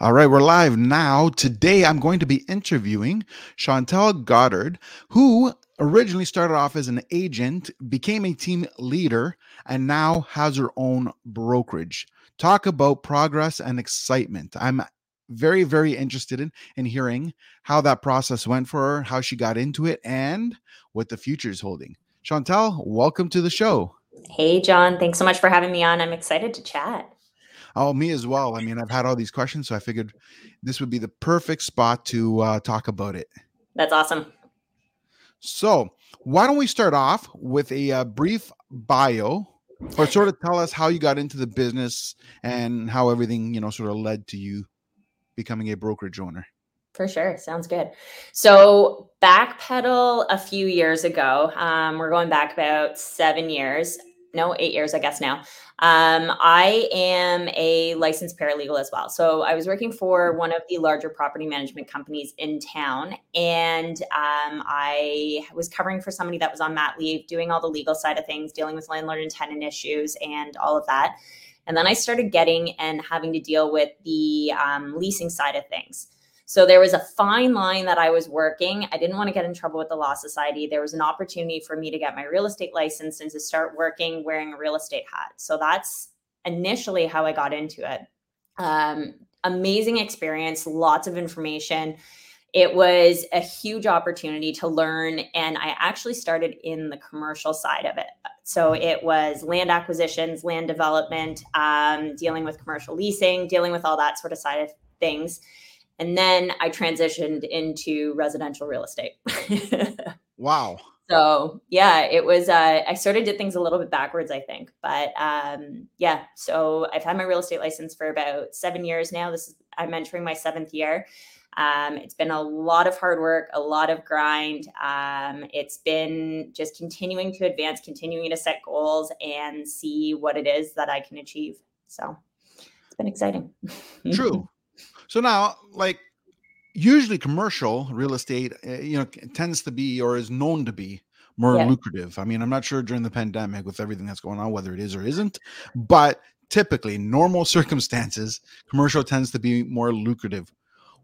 All right, we're live now. Today, I'm going to be interviewing Chantal Godard, who originally started off as an agent, became a team leader, and now has her own brokerage. Talk about progress and excitement. I'm very, very interested in, in hearing how that process went for her, how she got into it, and what the future is holding. Chantal, welcome to the show. Hey, John. Thanks so much for having me on. I'm excited to chat. Oh, me as well. I mean, I've had all these questions, so I figured this would be the perfect spot to uh, talk about it. That's awesome. So, why don't we start off with a uh, brief bio, or sort of tell us how you got into the business and how everything, you know, sort of led to you becoming a brokerage owner. For sure. Sounds good. So, backpedal a few years ago, um, we're going back about seven years no, eight years, I guess now. Um, I am a licensed paralegal as well. So I was working for one of the larger property management companies in town, and um, I was covering for somebody that was on mat leave, doing all the legal side of things, dealing with landlord and tenant issues, and all of that. And then I started getting and having to deal with the um, leasing side of things. So there was a fine line that I was working. I didn't want to get in trouble with the Law Society. There was an opportunity for me to get my real estate license and to start working wearing a real estate hat. So that's initially how I got into it. Um, amazing experience, lots of information. It was a huge opportunity to learn, and I actually started in the commercial side of it. So it was land acquisitions, land development, um, dealing with commercial leasing, dealing with all that sort of side of things. And then I transitioned into residential real estate. wow. So yeah, it was. Uh, I sort of did things a little bit backwards, I think. But um, yeah, so I've had my real estate license for about seven years now. This is I'm entering my seventh year. Um, it's been a lot of hard work, a lot of grind. Um, it's been just continuing to advance, continuing to set goals and see what it is that I can achieve. So it's been exciting. True. So now, like usually commercial real estate, uh, you know, tends to be or is known to be more yeah. lucrative. I mean, I'm not sure during the pandemic with everything that's going on whether it is or isn't, but typically normal circumstances, commercial tends to be more lucrative.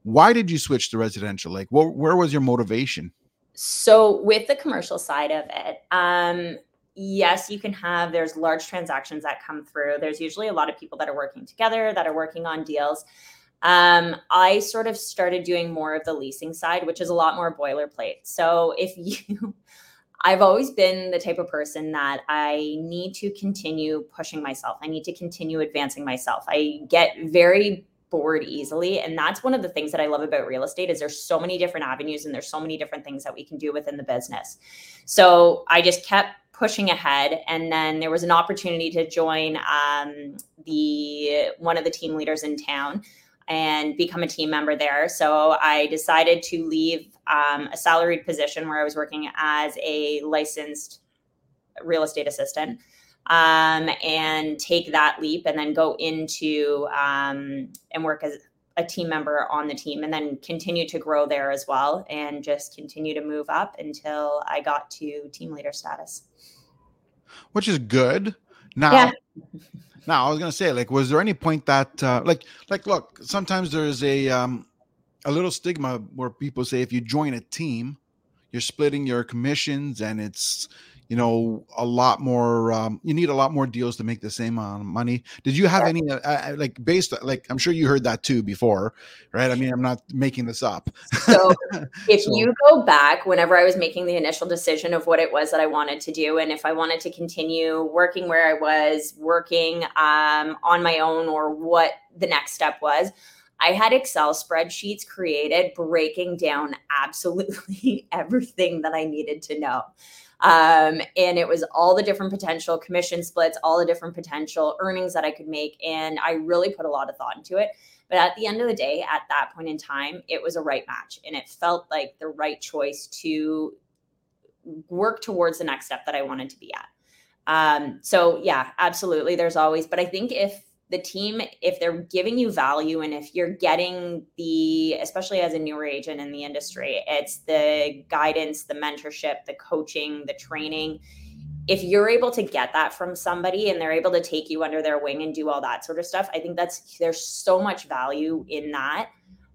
Why did you switch to residential? Like, what, where was your motivation? So, with the commercial side of it, um, yes, you can have, there's large transactions that come through. There's usually a lot of people that are working together, that are working on deals. Um, I sort of started doing more of the leasing side, which is a lot more boilerplate. So if you, I've always been the type of person that I need to continue pushing myself. I need to continue advancing myself. I get very bored easily and that's one of the things that i love about real estate is there's so many different avenues and there's so many different things that we can do within the business so i just kept pushing ahead and then there was an opportunity to join um, the one of the team leaders in town and become a team member there. So I decided to leave um, a salaried position where I was working as a licensed real estate assistant um, and take that leap and then go into um, and work as a team member on the team and then continue to grow there as well and just continue to move up until I got to team leader status. Which is good. Now, yeah. Now, I was gonna say, like, was there any point that, uh, like, like, look, sometimes there's a um, a little stigma where people say if you join a team, you're splitting your commissions, and it's you know a lot more um, you need a lot more deals to make the same amount of money did you have yeah. any uh, uh like based like i'm sure you heard that too before right i mean i'm not making this up so if so. you go back whenever i was making the initial decision of what it was that i wanted to do and if i wanted to continue working where i was working um, on my own or what the next step was I had Excel spreadsheets created breaking down absolutely everything that I needed to know. Um, and it was all the different potential commission splits, all the different potential earnings that I could make. And I really put a lot of thought into it. But at the end of the day, at that point in time, it was a right match. And it felt like the right choice to work towards the next step that I wanted to be at. Um, so yeah, absolutely. There's always, but I think if the team if they're giving you value and if you're getting the especially as a newer agent in the industry it's the guidance the mentorship the coaching the training if you're able to get that from somebody and they're able to take you under their wing and do all that sort of stuff, I think that's there's so much value in that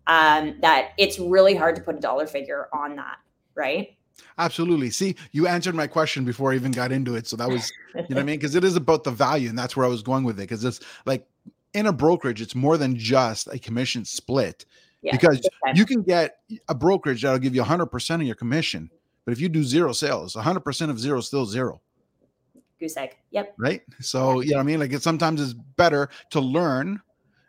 um, that it's really hard to put a dollar figure on that, right? Absolutely. See, you answered my question before I even got into it. So that was, you know what I mean? Because it is about the value, and that's where I was going with it. Because it's like in a brokerage, it's more than just a commission split. Yeah, because you can get a brokerage that'll give you 100% of your commission. But if you do zero sales, 100% of zero is still zero. Goose egg. Yep. Right. So, you know what I mean? Like it sometimes is better to learn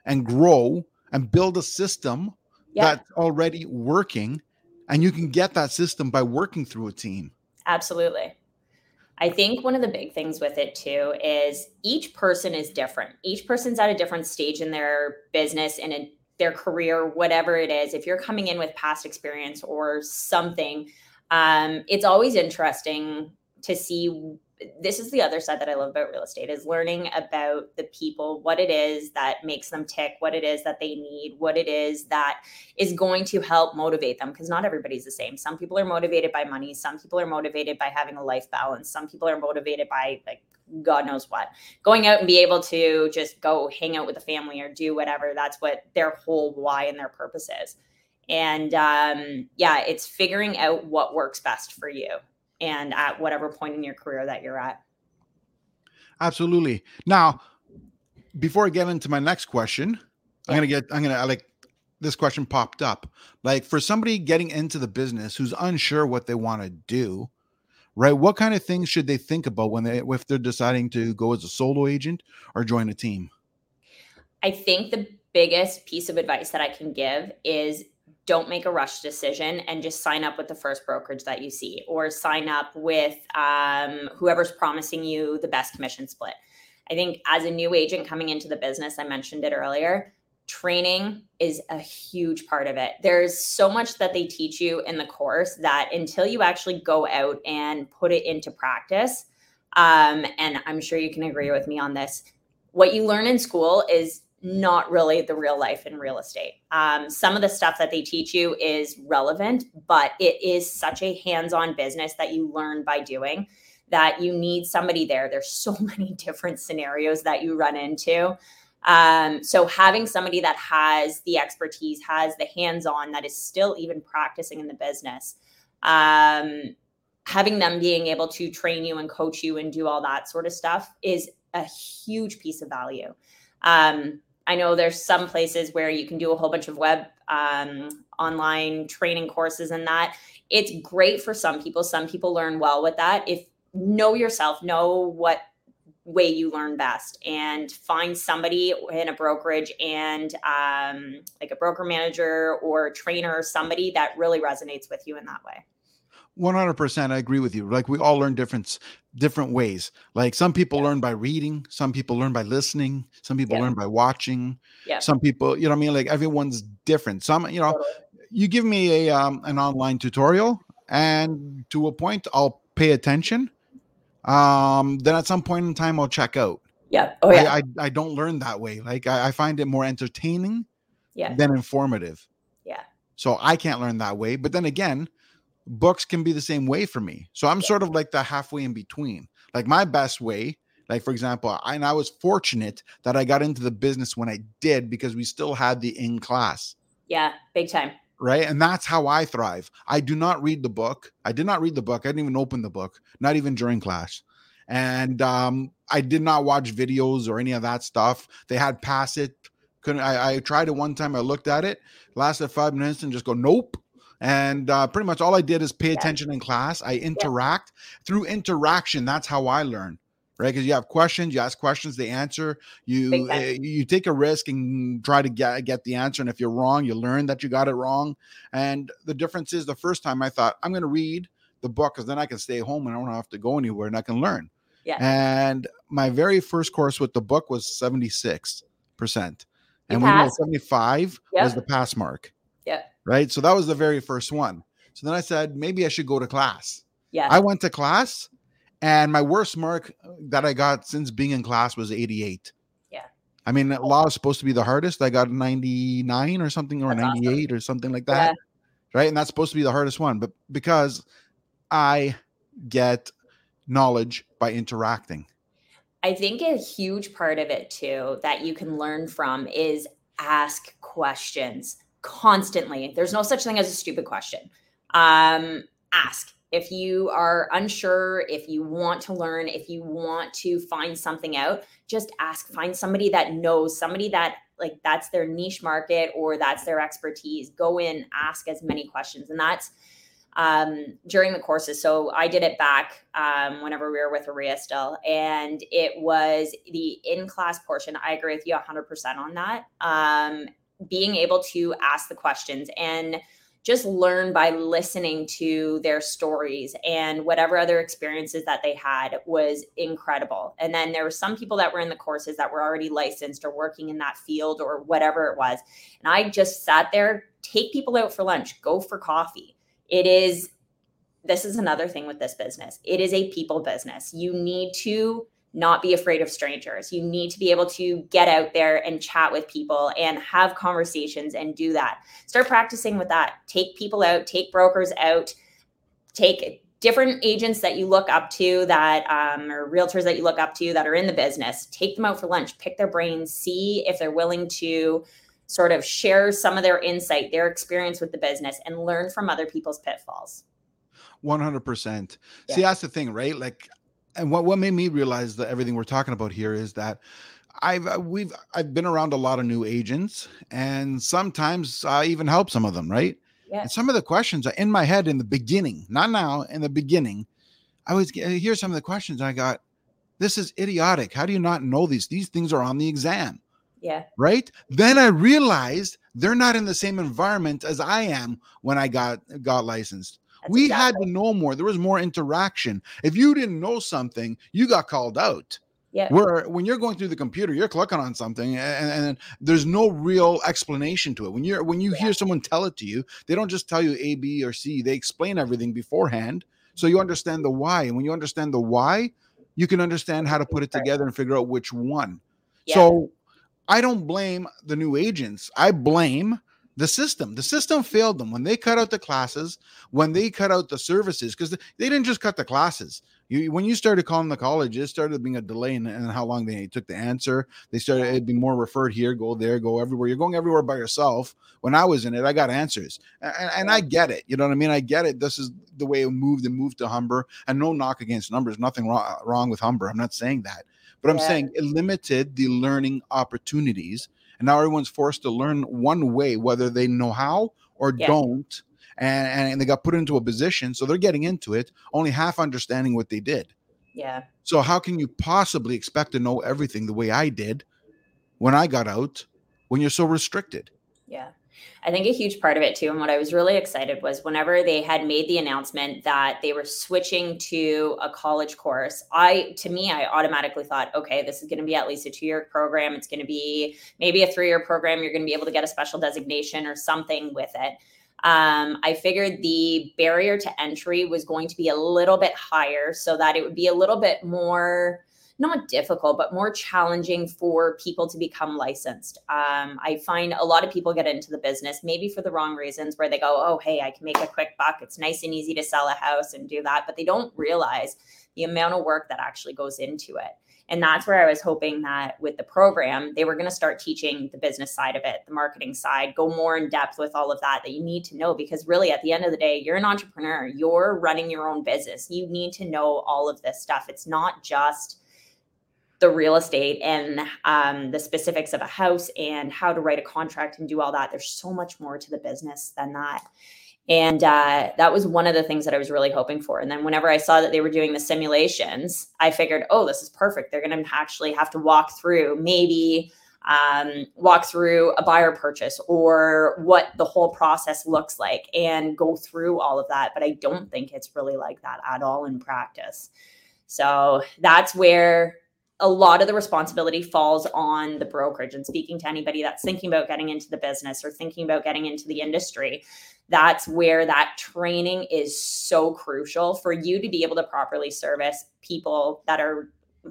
and grow and build a system yep. that's already working and you can get that system by working through a team. Absolutely. I think one of the big things with it too is each person is different. Each person's at a different stage in their business and in their career, whatever it is. If you're coming in with past experience or something, um, it's always interesting to see this is the other side that I love about real estate is learning about the people, what it is that makes them tick, what it is that they need, what it is that is going to help motivate them because not everybody's the same. Some people are motivated by money, some people are motivated by having a life balance, some people are motivated by like God knows what. Going out and be able to just go hang out with the family or do whatever, that's what their whole why and their purpose is. And um, yeah, it's figuring out what works best for you and at whatever point in your career that you're at. Absolutely. Now, before I get into my next question, yeah. I'm gonna get I'm gonna like this question popped up. Like for somebody getting into the business who's unsure what they want to do, right? What kind of things should they think about when they if they're deciding to go as a solo agent or join a team? I think the biggest piece of advice that I can give is don't make a rush decision and just sign up with the first brokerage that you see or sign up with um, whoever's promising you the best commission split. I think as a new agent coming into the business, I mentioned it earlier, training is a huge part of it. There's so much that they teach you in the course that until you actually go out and put it into practice, um, and I'm sure you can agree with me on this, what you learn in school is not really the real life in real estate. Um, some of the stuff that they teach you is relevant, but it is such a hands on business that you learn by doing that you need somebody there. There's so many different scenarios that you run into. Um, so having somebody that has the expertise, has the hands on, that is still even practicing in the business, um, having them being able to train you and coach you and do all that sort of stuff is a huge piece of value. Um, I know there's some places where you can do a whole bunch of web um, online training courses and that. It's great for some people. Some people learn well with that. If know yourself, know what way you learn best and find somebody in a brokerage and um, like a broker manager or trainer or somebody that really resonates with you in that way 100% i agree with you. Like we all learn different different ways. Like some people yeah. learn by reading some people learn by listening some people yeah. learn by watching yeah. some people you know i mean? Like everyone's different. Some you know totally. you give me a um, an online tutorial and to a point i'll pay attention. Um then at some point in time i'll check out. Yeah. Oh yeah. I, I, I don't learn that way. Like I, I find it more entertaining yeah. than informative. Yeah. So i can't learn that way. But then again books can be the same way for me. So I'm sort of like the halfway in between. Like my best way, like for example, I, and I was fortunate that I got into the business when I did because we still had the in class. Yeah, big time. Right. And that's how I thrive. I do not read the book. I did not read the book. I didn't even open the book, not even during class. And um, I did not watch videos or any of that stuff. They had pass it. Couldn't I, I tried it one time. I looked at it, lasted five minutes, and just go, nope and uh, pretty much all I did is pay attention in class. I interact through interaction. That's how I learn, right? Because you have questions, you ask questions, they answer. You uh, you take a risk and try to get get the answer. And if you're wrong, you learn that you got it wrong. And the difference is, the first time I thought I'm going to read the book because then I can stay home and I don't have to go anywhere and I can learn. Yeah. And my very first course with the book was 76 percent, and we know 75 yep. was the pass mark. Right? So that was the very first one. So then I said, maybe I should go to class. Yeah. I went to class and my worst mark uh, that I got since being in class was 88. Yeah. I mean, law is supposed to be the hardest. I got 99 or something, or that's 98 awesome. or something like that. Yeah. Right. And that's supposed to be the hardest one. But because I get knowledge by interacting? I think a huge part of it too that you can learn from is ask questions constantly. There's no such thing as a stupid question. Um, ask if you are unsure, if you want to learn, if you want to find something out, just ask. Find somebody that knows, somebody that like that's their niche market or that's their expertise. Go in, ask as many questions, and that's um, during the courses. So I did it back um, whenever we were with OREA still, and it was the in class portion. I agree with you 100% on that. Um, being able to ask the questions and just learn by listening to their stories and whatever other experiences that they had was incredible. And then there were some people that were in the courses that were already licensed or working in that field or whatever it was. And I just sat there, take people out for lunch, go for coffee it is, this is another thing with this business. It is a people business. You need to not be afraid of strangers. You need to be able to get out there and chat with people and have conversations and do that. Start practicing with that. Take people out, take brokers out, take different agents that you look up to that um, or realtors that you look up to that are in the business take them out for lunch pick their brains see if they're willing to sort of share some of their insight, their experience with the business, and learn from other people's pitfalls. 100%. Yeah. See, that's the thing, right? Like, and what, what made me realize that everything we're talking about here is that I've uh, we've I've been around a lot of new agents, and sometimes I even help some of them, right? Yeah. And some of the questions are in my head in the beginning, not now, in the beginning. I was hear some of the questions, I got, "This is idiotic. How do you not know these? These things are on the exam." Yeah. Right. Then I realized they're not in the same environment as I am when I got got licensed. That's we exactly. had to know more. There was more interaction. If you didn't know something, you got called out. Yeah. Where when you're going through the computer, you're clicking on something and, and there's no real explanation to it. When you're when you yeah. hear someone tell it to you, they don't just tell you A, B, or C. They explain everything beforehand. So you understand the why. And when you understand the why, you can understand how to put it together and figure out which one. Yeah. So I don't blame the new agents. I blame the system. The system failed them when they cut out the classes, when they cut out the services, because they didn't just cut the classes. You, when you started calling the college, it started being a delay in, in how long they took the answer. They started it'd be more referred here, go there, go everywhere. You're going everywhere by yourself. When I was in it, I got answers, and, and I get it. You know what I mean? I get it. This is the way it moved and moved to Humber, and no knock against Humber's. Nothing wrong, wrong with Humber. I'm not saying that. But I'm saying it limited the learning opportunities. And now everyone's forced to learn one way, whether they know how or yeah. don't. And, and they got put into a position. So they're getting into it, only half understanding what they did. Yeah. So how can you possibly expect to know everything the way I did when I got out when you're so restricted? Yeah. I think a huge part of it too, and what I was really excited was whenever they had made the announcement that they were switching to a college course, I to me, I automatically thought, okay, this is going to be at least a two-year program. It's going to be maybe a three-year program. You're going to be able to get a special designation or something with it. Um, I figured the barrier to entry was going to be a little bit higher so that it would be a little bit more not difficult, but more challenging for people to become licensed. Um, I find a lot of people get into the business maybe for the wrong reasons, where they go, oh, hey, I can make a quick buck. It's nice and easy to sell a house and do that. But they don't realize the amount of work that actually goes into it. And that's where I was hoping that with the program, they were going to start teaching the business side of it, the marketing side, go more in depth with all of that that you need to know. Because really, at the end of the day, you're an entrepreneur, you're running your own business. You need to know all of this stuff. It's not just the real estate and um, the specifics of a house and how to write a contract and do all that. There's so much more to the business than that. And uh, that was one of the things that I was really hoping for. And then whenever I saw that they were doing the simulations, I figured, oh, this is perfect. They're going to actually have to walk through maybe um, walk through a buyer purchase or what the whole process looks like and go through all of that. But I don't think it's really like that at all in practice. So that's where a lot of the responsibility falls on the brokerage and speaking to anybody that's thinking about getting into the business or thinking about getting into the industry that's where that training is so crucial for you to be able to properly service people that are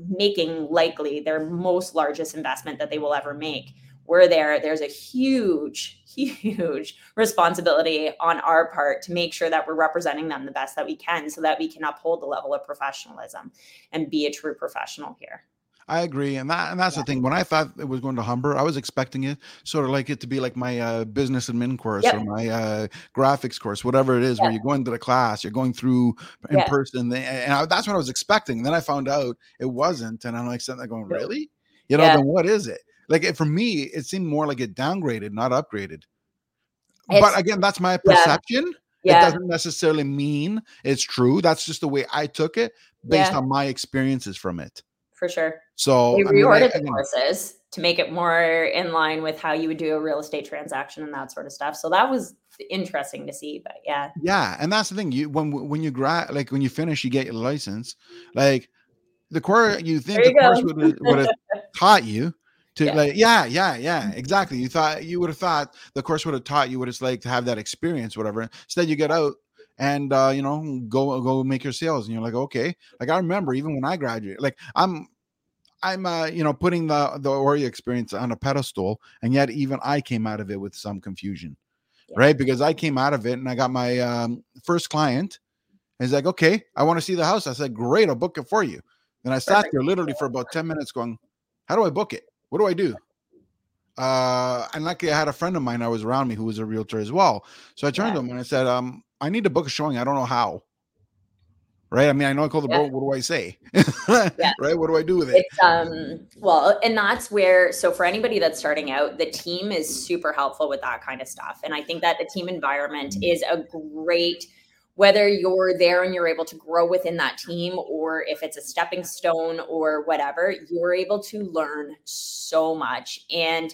making likely their most largest investment that they will ever make we're there. There's a huge, huge responsibility on our part to make sure that we're representing them the best that we can so that we can uphold the level of professionalism and be a true professional here. I agree, and that and that's yeah. the thing. When I thought it was going to Humber, I was expecting it sort of like it to be like my uh, business admin course yep. or my uh, graphics course, whatever it is, yep. where you're going to the class, you're going through in person, and I, that's what I was expecting. then I found out it wasn't, and I'm like sitting there going, "Really? You know, yeah. then what is it?" Like for me, it seemed more like it downgraded, not upgraded. It's, but again, that's my perception. Yeah. Yeah. It doesn't necessarily mean it's true. That's just the way I took it based on my experiences from it for sure. So we reordered I mean, the courses to make it more in line with how you would do a real estate transaction and that sort of stuff. So that was interesting to see. But yeah, yeah, and that's the thing. You when when you grad like when you finish, you get your license. Like the course, you think you the go. course would would have taught you to yeah. like yeah yeah yeah exactly you thought you would have thought the course would have taught you what it's like to have that experience whatever instead you get out and uh, you know go go make your sales and you're like okay. Like i remember even when i graduated like i'm i'm uh, you know putting the the OREA experience on a pedestal and yet even i came out of it with some confusion yeah. right? Because i came out of it and i got my um, first client and he's like okay i want to see the house. I said great i'll book it for you. And i sat there literally for about 10 minutes going how do i book it? What do i do uh, and luckily I had a friend of mine that was around me who was a realtor as well. So I turned yeah. to him and I said, um, I need to book a showing. I don't know how. Right. I mean, I know I call the yeah. boat. What do I say? yeah. Right. What do I do with it? It's, um, well, and that's where, so for anybody that's starting out, the team is super helpful with that kind of stuff. And I think that the team environment mm-hmm. is a great, whether you're there and you're able to grow within that team or if it's a stepping stone or whatever, you're able to learn so much. And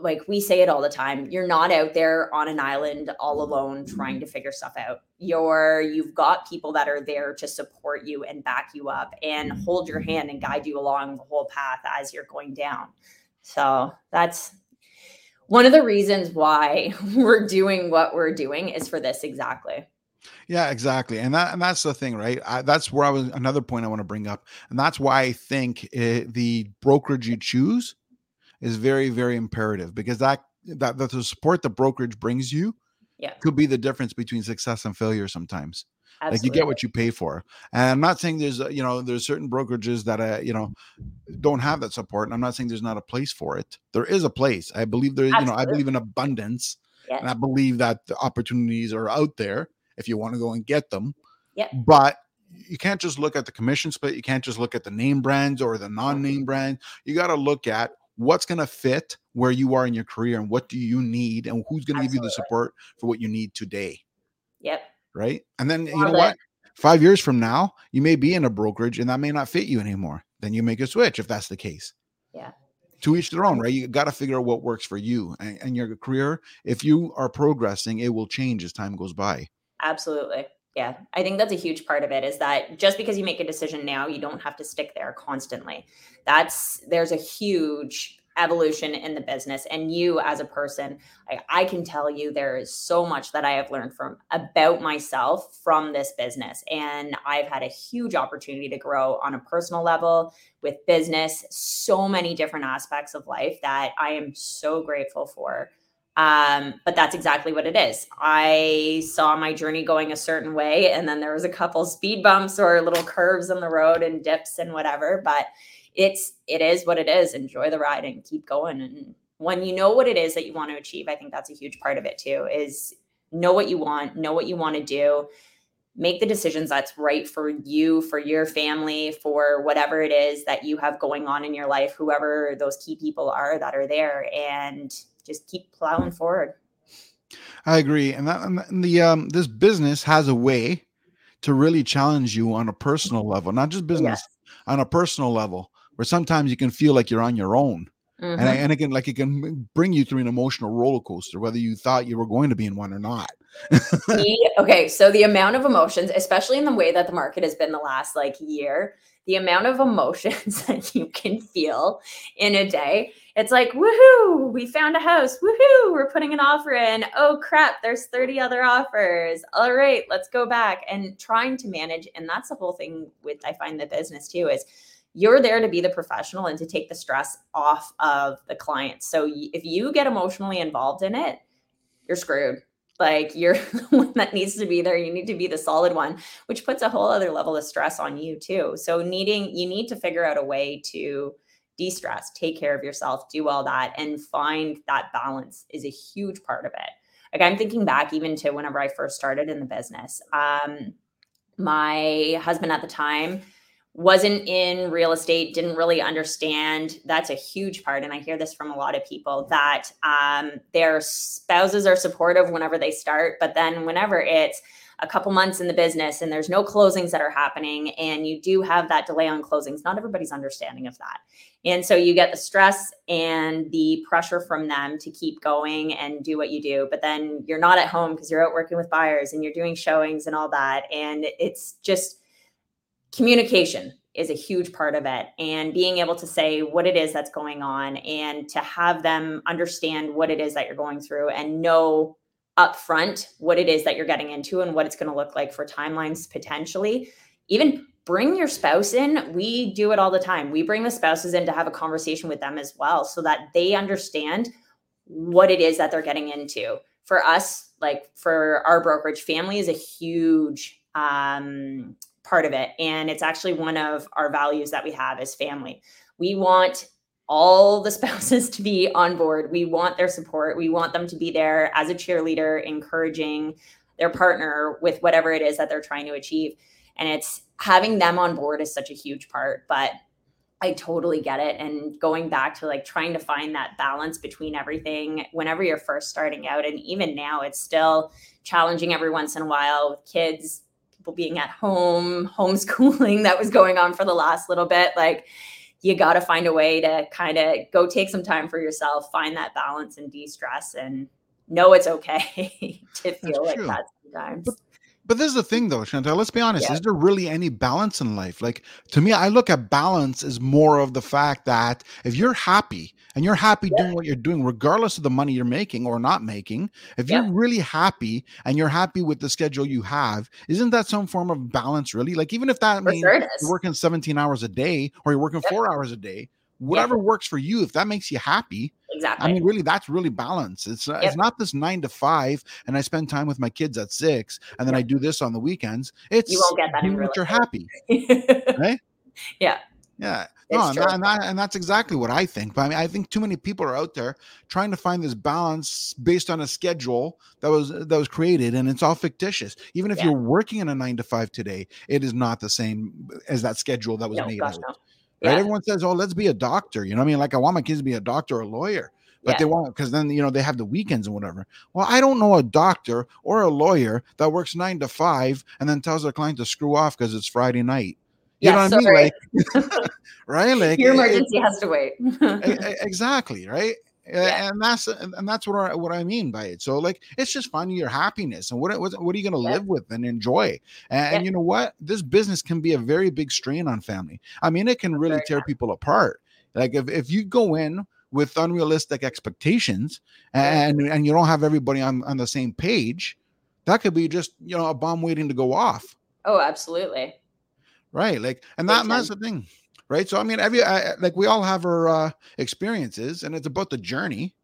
like we say it all the time you're not out there on an island all alone trying to figure stuff out you're you've got people that are there to support you and back you up and hold your hand and guide you along the whole path as you're going down so that's one of the reasons why we're doing what we're doing is for this exactly yeah, exactly, and that and that's the thing, right? I, that's where I was. Another point I want to bring up, and that's why I think it, the brokerage you choose is very very imperative because that that, that the support the brokerage brings you yeah. could be the difference between success and failure sometimes. Absolutely. like you get what you pay for. And i'm not saying there's you know there's certain brokerages that uh, you know don't have that support and i'm not saying there's not a place for it. There is a place. I believe there Absolutely. you know i believe in abundance yeah. and i believe that the opportunities are out there if you want to go and get them. Yeah but you can't just look at the commission split. You can't just look at the name brands or the non-name brand you got to look at what's going to fit where you are in your career and what do you need and who's going to give you the support for what you need today. Yep. Right. And then Love you know it. what? Five years from now, you may be in a brokerage and that may not fit you anymore. Then you make a switch if that's the case. Yeah. To each their own, right? You got to figure out what works for you and, and your career. If you are progressing, it will change as time goes by. Absolutely. Yeah, I think that's a huge part of it is that just because you make a decision now, you don't have to stick there constantly. That's there's a huge evolution in the business and you as a person I, I, can tell you there is so much that i have learned from about myself from this business and i've had a huge opportunity to grow on a personal level with business so many different aspects of life that i am so grateful for um, but that's exactly what it is. I saw my journey going a certain way, and then there was a couple speed bumps or little curves in the road and dips and whatever. But it's it is what it is. Enjoy the ride and keep going. And when you know what it is that you want to achieve, I think that's a huge part of it too. Is know what you want, know what you want to do, make the decisions that's right for you, for your family, for whatever it is that you have going on in your life, whoever those key people are that are there, and just keep plowing forward. I agree, and that and the um this business has a way to really challenge you on a personal level, not just business, yes. on a personal level, where sometimes you can feel like you're on your own. Mm-hmm. And, and again, like it can bring you through an emotional roller coaster, whether you thought you were going to be in one or not. okay, so the amount of emotions, especially in the way that the market has been the last like year, the amount of emotions that you can feel in a day. It's like, woohoo, we found a house. Woohoo, we're putting an offer in. Oh crap, there's 30 other offers. All right, let's go back and trying to manage. And that's the whole thing with I find the business too is you're there to be the professional and to take the stress off of the client. So if you get emotionally involved in it, you're screwed. Like you're the one that needs to be there. You need to be the solid one, which puts a whole other level of stress on you too. So needing you need to figure out a way to de-stress, take care of yourself, do all that, and find that balance is a huge part of it. Like I'm thinking back even to whenever I first started in the business. Um, my husband at the time wasn't in real estate, didn't really understand. That's a huge part. And I hear this from a lot of people that um, their spouses are supportive whenever they start, but then whenever it's a couple months in the business and there's no closings that are happening and you do have that delay on closings, not everybody's understanding of that. And so you get the stress and the pressure from them to keep going and do what you do. But then you're not at home because you're out working with buyers and you're doing showings and all that. And it's just, communication is a huge part of it and being able to say what it is that's going on and to have them understand what it is that you're going through and know upfront what it is that you're getting into and what it's going to look like for timelines potentially. Even bring your spouse in we do it all the time. We bring the spouses in to have a conversation with them as well so that they understand what it is that they're getting into. For us like for our brokerage family is a huge um, part of it. And it's actually one of our values that we have as family. We want all the spouses to be on board. We want their support. We want them to be there as a cheerleader, encouraging their partner with whatever it is that they're trying to achieve. And it's having them on board is such a huge part. But I totally get it. And going back to like trying to find that balance between everything whenever you're first starting out, and even now, it's still challenging every once in a while with kids people being at home, homeschooling that was going on for the last little bit. Like, you got to find a way to kind of go take some time for yourself, find that balance and de stress, and know it's okay to feel like that sometimes. But, but this is the thing, though, Chantal. Let's be honest. Yeah. Is there really any balance in life? Like to me, I look at balance as more of the fact that if you're happy and you're happy yeah. doing what you're doing, regardless of the money you're making or not making, if yeah. you're really happy and you're happy with the schedule you have, isn't that some form of balance? Really, like even if that For means sure you're working 17 hours a day or you're working four hours a day, whatever yeah. works for you if that makes you happy exactly i mean really that's really balance it's uh, yep. it's not this nine to five and i spend time with my kids at six and then yep. i do this on the weekends it's you won't get that in real you're happy right yeah yeah no, and, that, and, that, and, that's exactly what I think. But I mean, I think too many people are out there trying to find this balance based on a schedule that was that was created, and it's all fictitious. Even if yeah. you're working in a nine to five today, it is not the same as that schedule that was no, made. Gosh, no. Right? Yeah. Everyone says, "Oh, let's be a doctor." You know, I mean, like I want my kids to be a doctor or a lawyer, but yeah. they won't because then you know they have the weekends and whatever. Well, I don't know a doctor or a lawyer that works nine to five and then tells their client to screw off because it's Friday night. You yeah, know what sorry. I mean? Like, right? Like your emergency it, has to wait. exactly, right? Yeah. and that's and that's what I, what I mean by it. So like it's just finding your happiness and what what, what are you going to yeah. live with and enjoy. And, yeah. you know what? This business can be a very big strain on family. I mean, it can really very tear people apart. Like if if you go in with unrealistic expectations mm-hmm. and and you don't have everybody on on the same page, that could be just you know a bomb waiting to go off. Oh, absolutely. Right. Like, and that, and that's the thing right? So I mean, every I, like we all have our uh, experiences, and it's about the journey.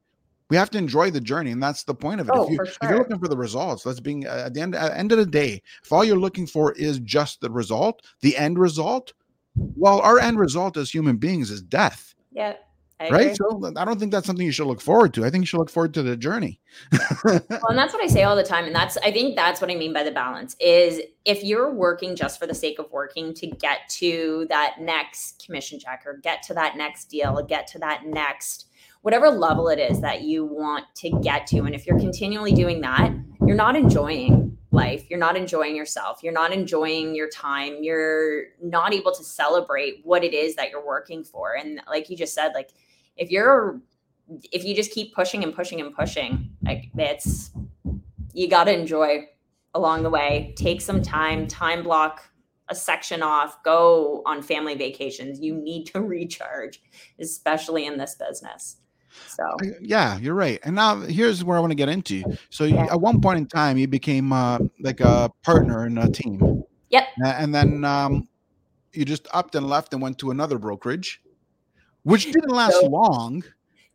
We have to enjoy the journey, and that's the point of it. Oh, if, you, sure. you're looking for the results, let's being uh, at the end at the end of the day, if all you're looking for is just the result, the end result, well, our end result as human beings is death. Yeah. I right. So I don't think that's something you should look forward to. I think you should look forward to the journey. well, and that's what I say all the time. And that's, I think that's what I mean by the balance is if you're working just for the sake of working to get to that next commission check or get to that next deal, get to that next, whatever level it is that you want to get to. And if you're continually doing that, you're not enjoying life. You're not enjoying yourself. You're not enjoying your time. You're not able to celebrate what it is that you're working for. And like you just said, like, if you're if you just keep pushing and pushing and pushing, like it's you got to enjoy along the way. Take some time, time block a section off, go on family vacations. You need to recharge, especially in this business. So yeah, you're right. And now here's where I want to get into. So yeah. at one point in time, you became uh, like a partner in a team. Yep. And then um, you just upped and left and went to another brokerage, which didn't last so, long.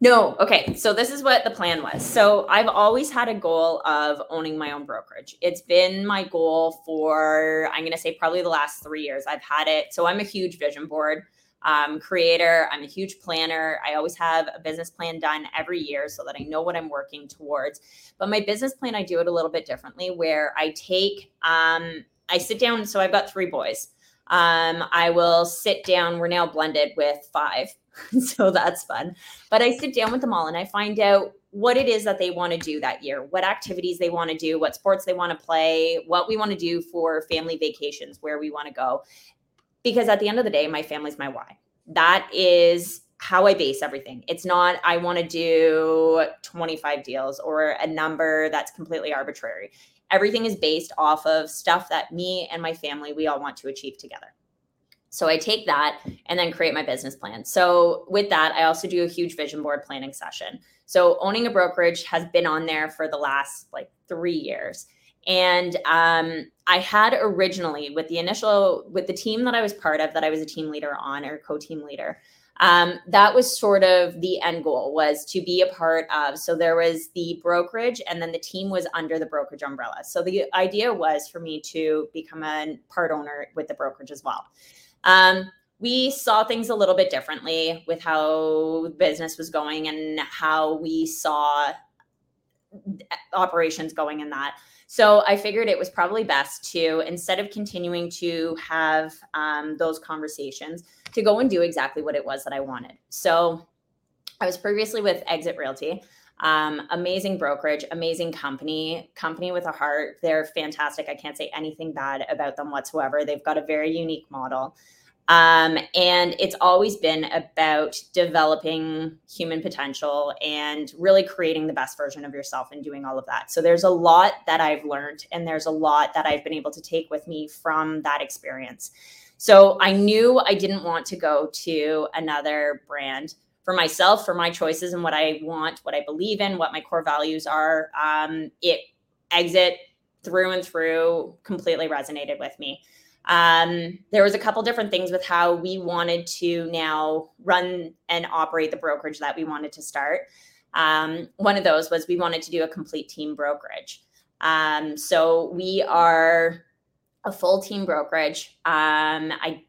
No, okay. So this is what the plan was. So I've always had a goal of owning my own brokerage. It's been my goal for I'm going to say probably the last 3 years. I've had it. So I'm a huge vision board um, creator. I'm a huge planner. I always have a business plan done every year so that I know what I'm working towards. But my business plan, I do it a little bit differently where I take, um, I sit down. So I've got three boys. Um, I will sit down. We're now blended with five. so that's fun. But I sit down with them all and I find out what it is that they want to do that year, what activities they want to do, what sports they want to play, what we want to do for family vacations, where we want to go. Because at the end of the day, my family's my why. That is how I base everything. It's not, I want to do 25 deals or a number that's completely arbitrary. Everything is based off of stuff that me and my family, we all want to achieve together. So I take that and then create my business plan. So with that, I also do a huge vision board planning session. So owning a brokerage has been on there for the last like three years. And um, I had originally with the initial with the team that I was part of, that I was a team leader on or co-team leader. Um, that was sort of the end goal was to be a part of. So there was the brokerage, and then the team was under the brokerage umbrella. So the idea was for me to become a part owner with the brokerage as well. Um, we saw things a little bit differently with how business was going and how we saw operations going in that. So I figured it was probably best to, instead of continuing to have um, those conversations, to go and do exactly what it was that I wanted. So I was previously with Exit Realty. Um, amazing brokerage, amazing company, company with a heart. They're fantastic. I can't say anything bad about them whatsoever. They've got a very unique model. Um, and it's always been about developing human potential and really creating the best version of yourself and doing all of that. So there's a lot that I've learned, and there's a lot that I've been able to take with me from that experience. So I knew I didn't want to go to another brand for myself, for my choices and what I want, what I believe in, what my core values are. Um, it exit through and through completely resonated with me. Um, there was a couple different things with how we wanted to now run and operate the brokerage that we wanted to start. Um, one of those was we wanted to do a complete team brokerage. Um, so we are a full team brokerage. Um, I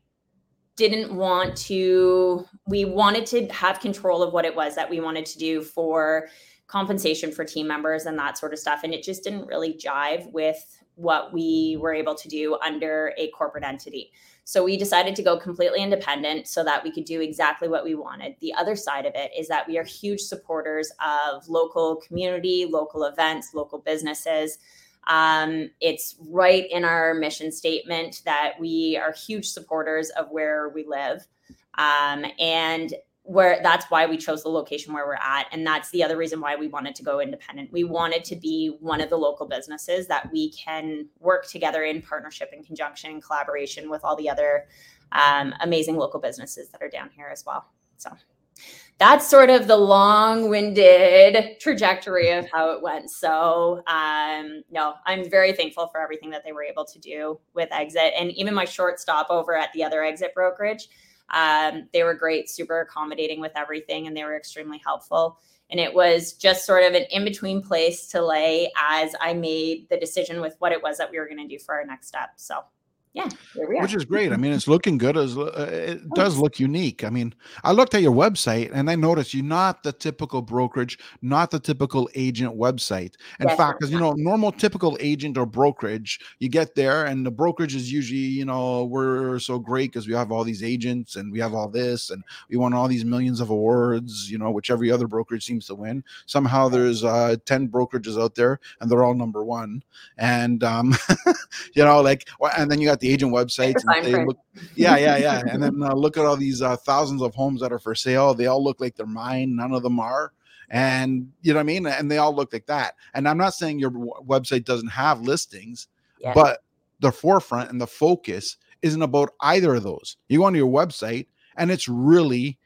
didn't want to, we wanted to have control of what it was that we wanted to do for compensation for team members and that sort of stuff. And it just didn't really jive with what we were able to do under a corporate entity. So we decided to go completely independent so that we could do exactly what we wanted. The other side of it is that we are huge supporters of local community, local events, local businesses. Um, it's right in our mission statement that we are huge supporters of where we live. Um, and where that's why we chose the location where we're at. And that's the other reason why we wanted to go independent. We wanted to be one of the local businesses that we can work together in partnership and conjunction and collaboration with all the other um, amazing local businesses that are down here as well. So that's sort of the long-winded trajectory of how it went so um, no i'm very thankful for everything that they were able to do with exit and even my short stop over at the other exit brokerage um, they were great, super accommodating with everything, and they were extremely helpful. And it was just sort of an in between place to lay as I made the decision with what it was that we were going to do for our next step. So yeah, which is great. I mean, it's looking good. As uh, it does look unique. I mean, I looked at your website and I noticed you're not the typical brokerage, not the typical agent website. In fact, because you know, normal typical agent or brokerage, you get there and the brokerage is usually, you know, we're so great because we have all these agents and we have all this and we won all these millions of awards, you know, which every other brokerage seems to win. Somehow there's uh 10 brokerages out there and they're all number one. And um, you know, like and then you got the agent websites. And they look, yeah, yeah, yeah. and then uh, look at all these uh, thousands of homes that are for sale. They all look like they're mine. None of them are. And you know what I mean? And they all look like that. And I'm not saying your website doesn't have listings, yeah. but the forefront and the focus isn't about either of those. You go onto your website and it's really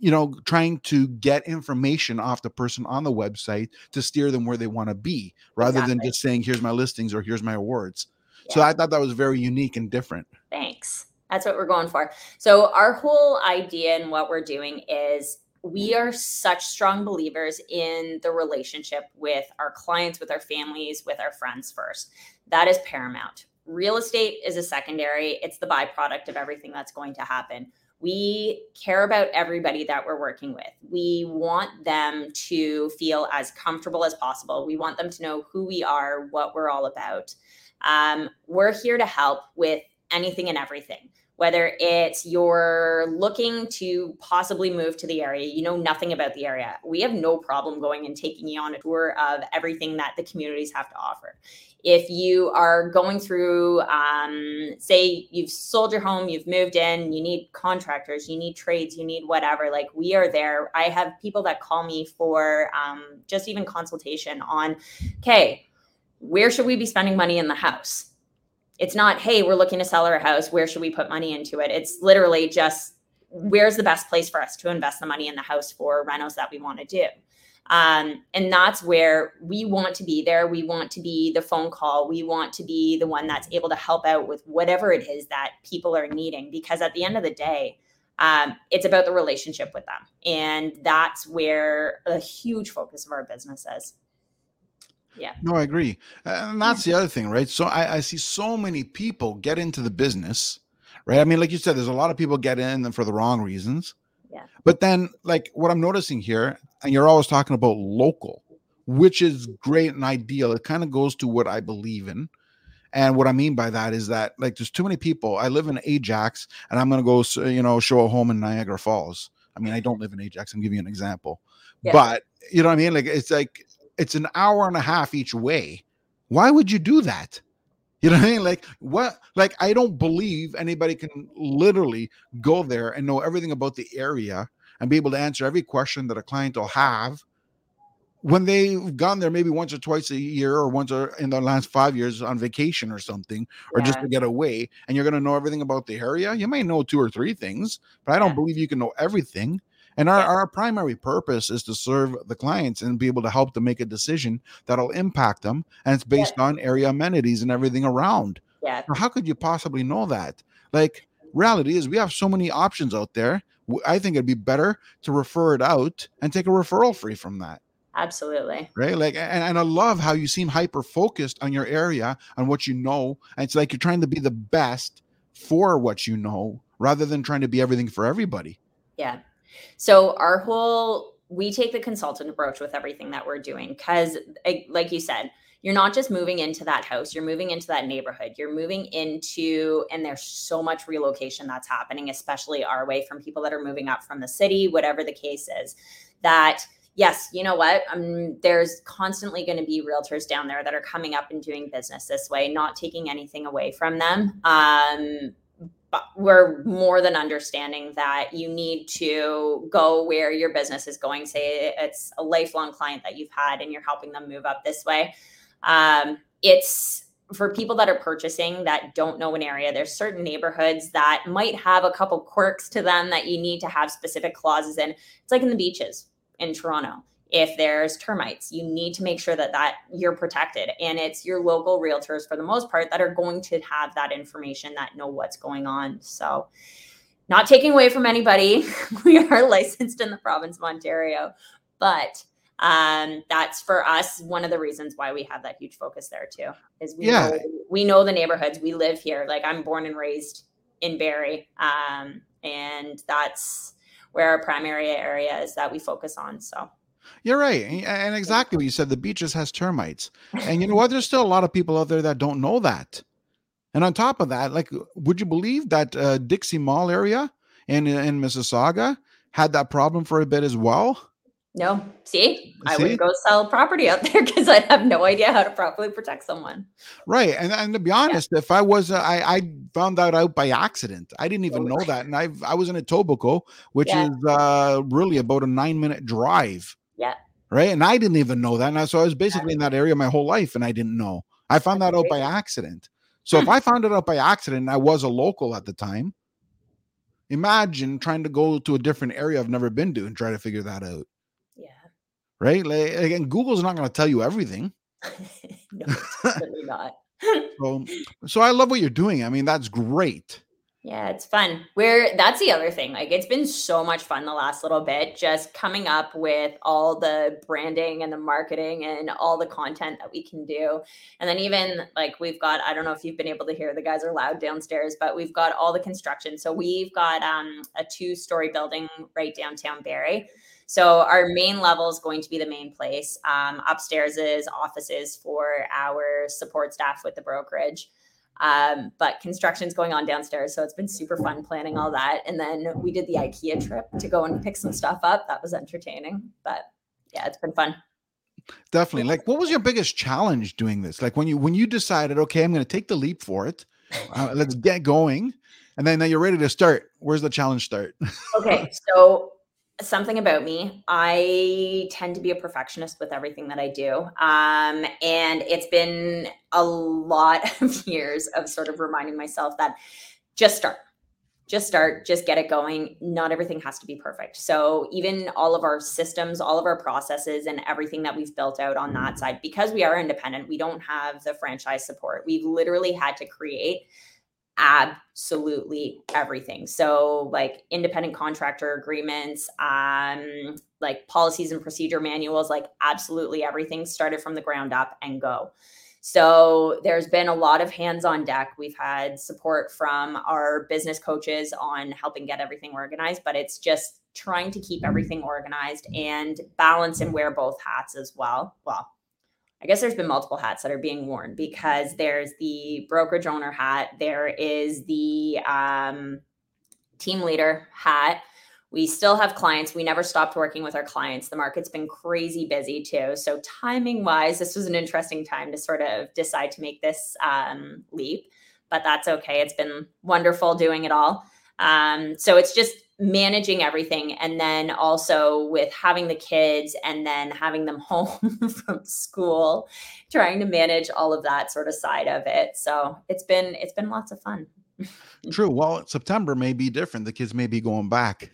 you know trying to get information off the person on the website to steer them where they want to be rather exactly. than just saying here's my listings or here's my awards so I thought that was very unique and different. Thanks. That's what we're going for. So, our whole idea and what we're doing is we are such strong believers in the relationship with our clients, with our families, with our friends first. That is paramount. Real estate is a secondary, it's the byproduct of everything that's going to happen. We care about everybody that we're working with. We want them to feel as comfortable as possible. We want them to know who we are, what we're all about. Um, we're here to help with anything and everything whether it's you're looking to possibly move to the area, you know nothing about the area. We have no problem going and taking you on a tour of everything that the communities have to offer. If you are going through, um, say, you've sold your home, you've moved in, you need contractors, you need trades, you need whatever, like we are there. I have people that call me for um, just even consultation on, okay, where should we be spending money in the house? it's not hey we're looking to sell our house where should we put money into it? It's literally just where's the best place for us to invest the money in the house for rentals that we want to do? Um, and that's where we want to be there. We want to be the phone call. We want to be the one that's able to help out with whatever it is that people are needing because at the end of the day um, it's about the relationship with them. And that's where a huge focus of our business is yeah. No, I agree. And that's the other thing, right? So I, I see so many people get into the business, right? I mean, like you said, there's a lot of people get in for the wrong reasons. Yeah. But then, like, what I'm noticing here, and you're always talking about local, which is great and ideal. It kind of goes to what I believe in. And what I mean by that is that, like, there's too many people. I live in Ajax, and I'm going to go, you know, show a home in Niagara Falls. I mean, I don't live in Ajax. I'm giving you an example. Yeah. But, you know what I mean? Like, it's like, it's an hour and a half each way. Why would you do that? You know what I mean? Like what? Like I don't believe anybody can literally go there and know everything about the area and be able to answer every question that a client will have when they've gone there maybe once or twice a year or once or in the last five years on vacation or something or yeah. just to get away and you're going to know everything about the area you may know two or three things but i don't yeah. believe you can know everything and our, our primary purpose is to serve the clients and be able to help them make a decision that'll impact them. And it's based yeah. on area amenities and everything around. Yeah. how could you possibly know that? Like, reality is we have so many options out there. I think it'd be better to refer it out and take a referral free from that. Absolutely. Right. Like, and, and I love how you seem hyper focused on your area, on what you know. And it's like you're trying to be the best for what you know rather than trying to be everything for everybody. Yeah. So our whole we take the consultant approach with everything that we're doing because like you said you're not just moving into that house you're moving into that neighborhood you're moving into and there's so much relocation that's happening especially our way from people that are moving up from the city whatever the case is that yes you know what um, there's constantly going to be realtors down there that are coming up and doing business this way not taking anything away from them um, we're more than understanding that you need to go where your business is going. Say it's a lifelong client that you've had and you're helping them move up this way. Um, it's for people that are purchasing that don't know an area, there's certain neighborhoods that might have a couple quirks to them that you need to have specific clauses in. It's like in the beaches in Toronto if there's termites. You need to make sure that that you're protected and it's your local realtors for the most part that are going to have that information that know what's going on. So not taking away from anybody we are licensed in the province of ontario but um, that's for us one of the reasons why we have that huge focus there too is we yeah. know, we know the neighborhoods. We live here. Like i'm born and raised in barrie um, and that's where our primary area is that we focus on so you're right. And exactly what you said. The beaches has termites. And you know what? There's still a lot of people out there that don't know that. And on top of that, like, would you believe that uh, Dixie Mall area in, in Mississauga had that problem for a bit as well? No. See, I would go sell property out there because I have no idea how to properly protect someone. Right. And, and to be honest, yeah. if I was, uh, I, I found that out by accident. I didn't even know that. And I I was in Etobicoke, which yeah. is uh, really about a nine minute drive. Right. And I didn't even know that. And I, so I was basically in that area my whole life and I didn't know. I found That's that out by accident. So if hmm. I found it out by accident I was a local at the time, imagine trying to go to a different area I've never been to and try to figure that out. Yeah. Right. Like again, Google's not going to tell you everything. no, certainly not. so, so I love what you're doing. I mean, that's great. Yeah, it's fun. Where that's the other thing. Like it's been so much fun the last little bit just coming up with all the branding and the marketing and all the content that we can do. And then even like we've got I don't know if you've been able to hear the guys are loud downstairs, but we've got all the construction. So we've got um a two-story building right downtown Barrie. So our main level is going to be the main place. Um, upstairs is offices for our support staff with the brokerage. Um, but construction's going on downstairs, so it's been super fun planning all that. And then we did the IKEA trip to go and pick some stuff up. That was entertaining, but yeah, it's been fun. Definitely. Like, what was your biggest challenge doing this? Like when you when you decided, okay, I'm going to take the leap for it. Uh, let's get going, and then now you're ready to start. Where's the challenge start? okay, so something about me. I tend to be a perfectionist with everything that i do um, and it's been a lot of years of sort of reminding myself that just start just start just get it going. Not everything has to be perfect. So even all of our systems all of our processes and everything that we've built out on that side because we are independent we don't have the franchise support. We've literally had to create absolutely everything. So like independent contractor agreements, um, like policies and procedure manuals, like absolutely everything started from the ground up and go. So there's been a lot of hands on deck. We've had support from our business coaches on helping get everything organized, but it's just trying to keep everything organized and balance and wear both hats as well. Well, I guess there's been multiple hats that are being worn because there's the brokerage owner hat, there is the um, team leader hat. We still have clients. We never stopped working with our clients. The market's been crazy busy too. So, timing wise, this was an interesting time to sort of decide to make this um, leap, but that's okay. It's been wonderful doing it all. Um, so, it's just managing everything and then also with having the kids and then having them home from school trying to manage all of that sort of side of it. So it's been it's been lots of fun. True. Well september may be different. The kids may be going back.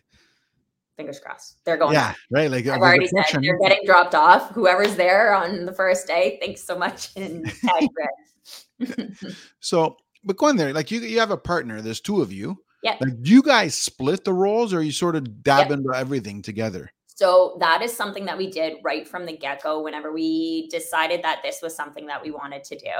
Fingers crossed. They're going yeah right like i've already said they're getting dropped off. Whoever's there on the first day thanks so much and so but going there. Like you you have a partner. There's two of you yeah. Like, do you guys split the roles or you sort of dab yep. into everything together? So that is something that we did right from the get go whenever we decided that this was something that we wanted to do.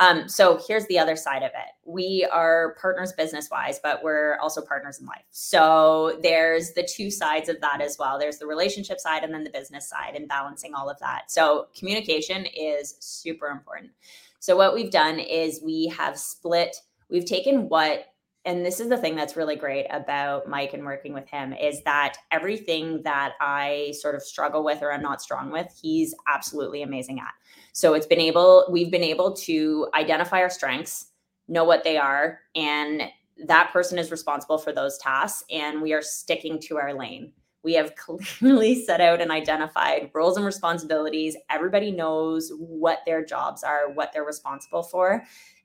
Um, so here's the other side of it we are partners business wise, but we're also partners in life. So there's the two sides of that as well there's the relationship side and then the business side and balancing all of that. So communication is super important. So what we've done is we have split, we've taken what and this is the thing that's really great about Mike and working with him is that everything that I sort of struggle with or I'm not strong with, he's absolutely amazing at. So it's been able, we've been able to identify our strengths, know what they are, and that person is responsible for those tasks, and we are sticking to our lane. We have clearly set out and identified roles and responsibilities. Everybody knows what their jobs are, what they're responsible for,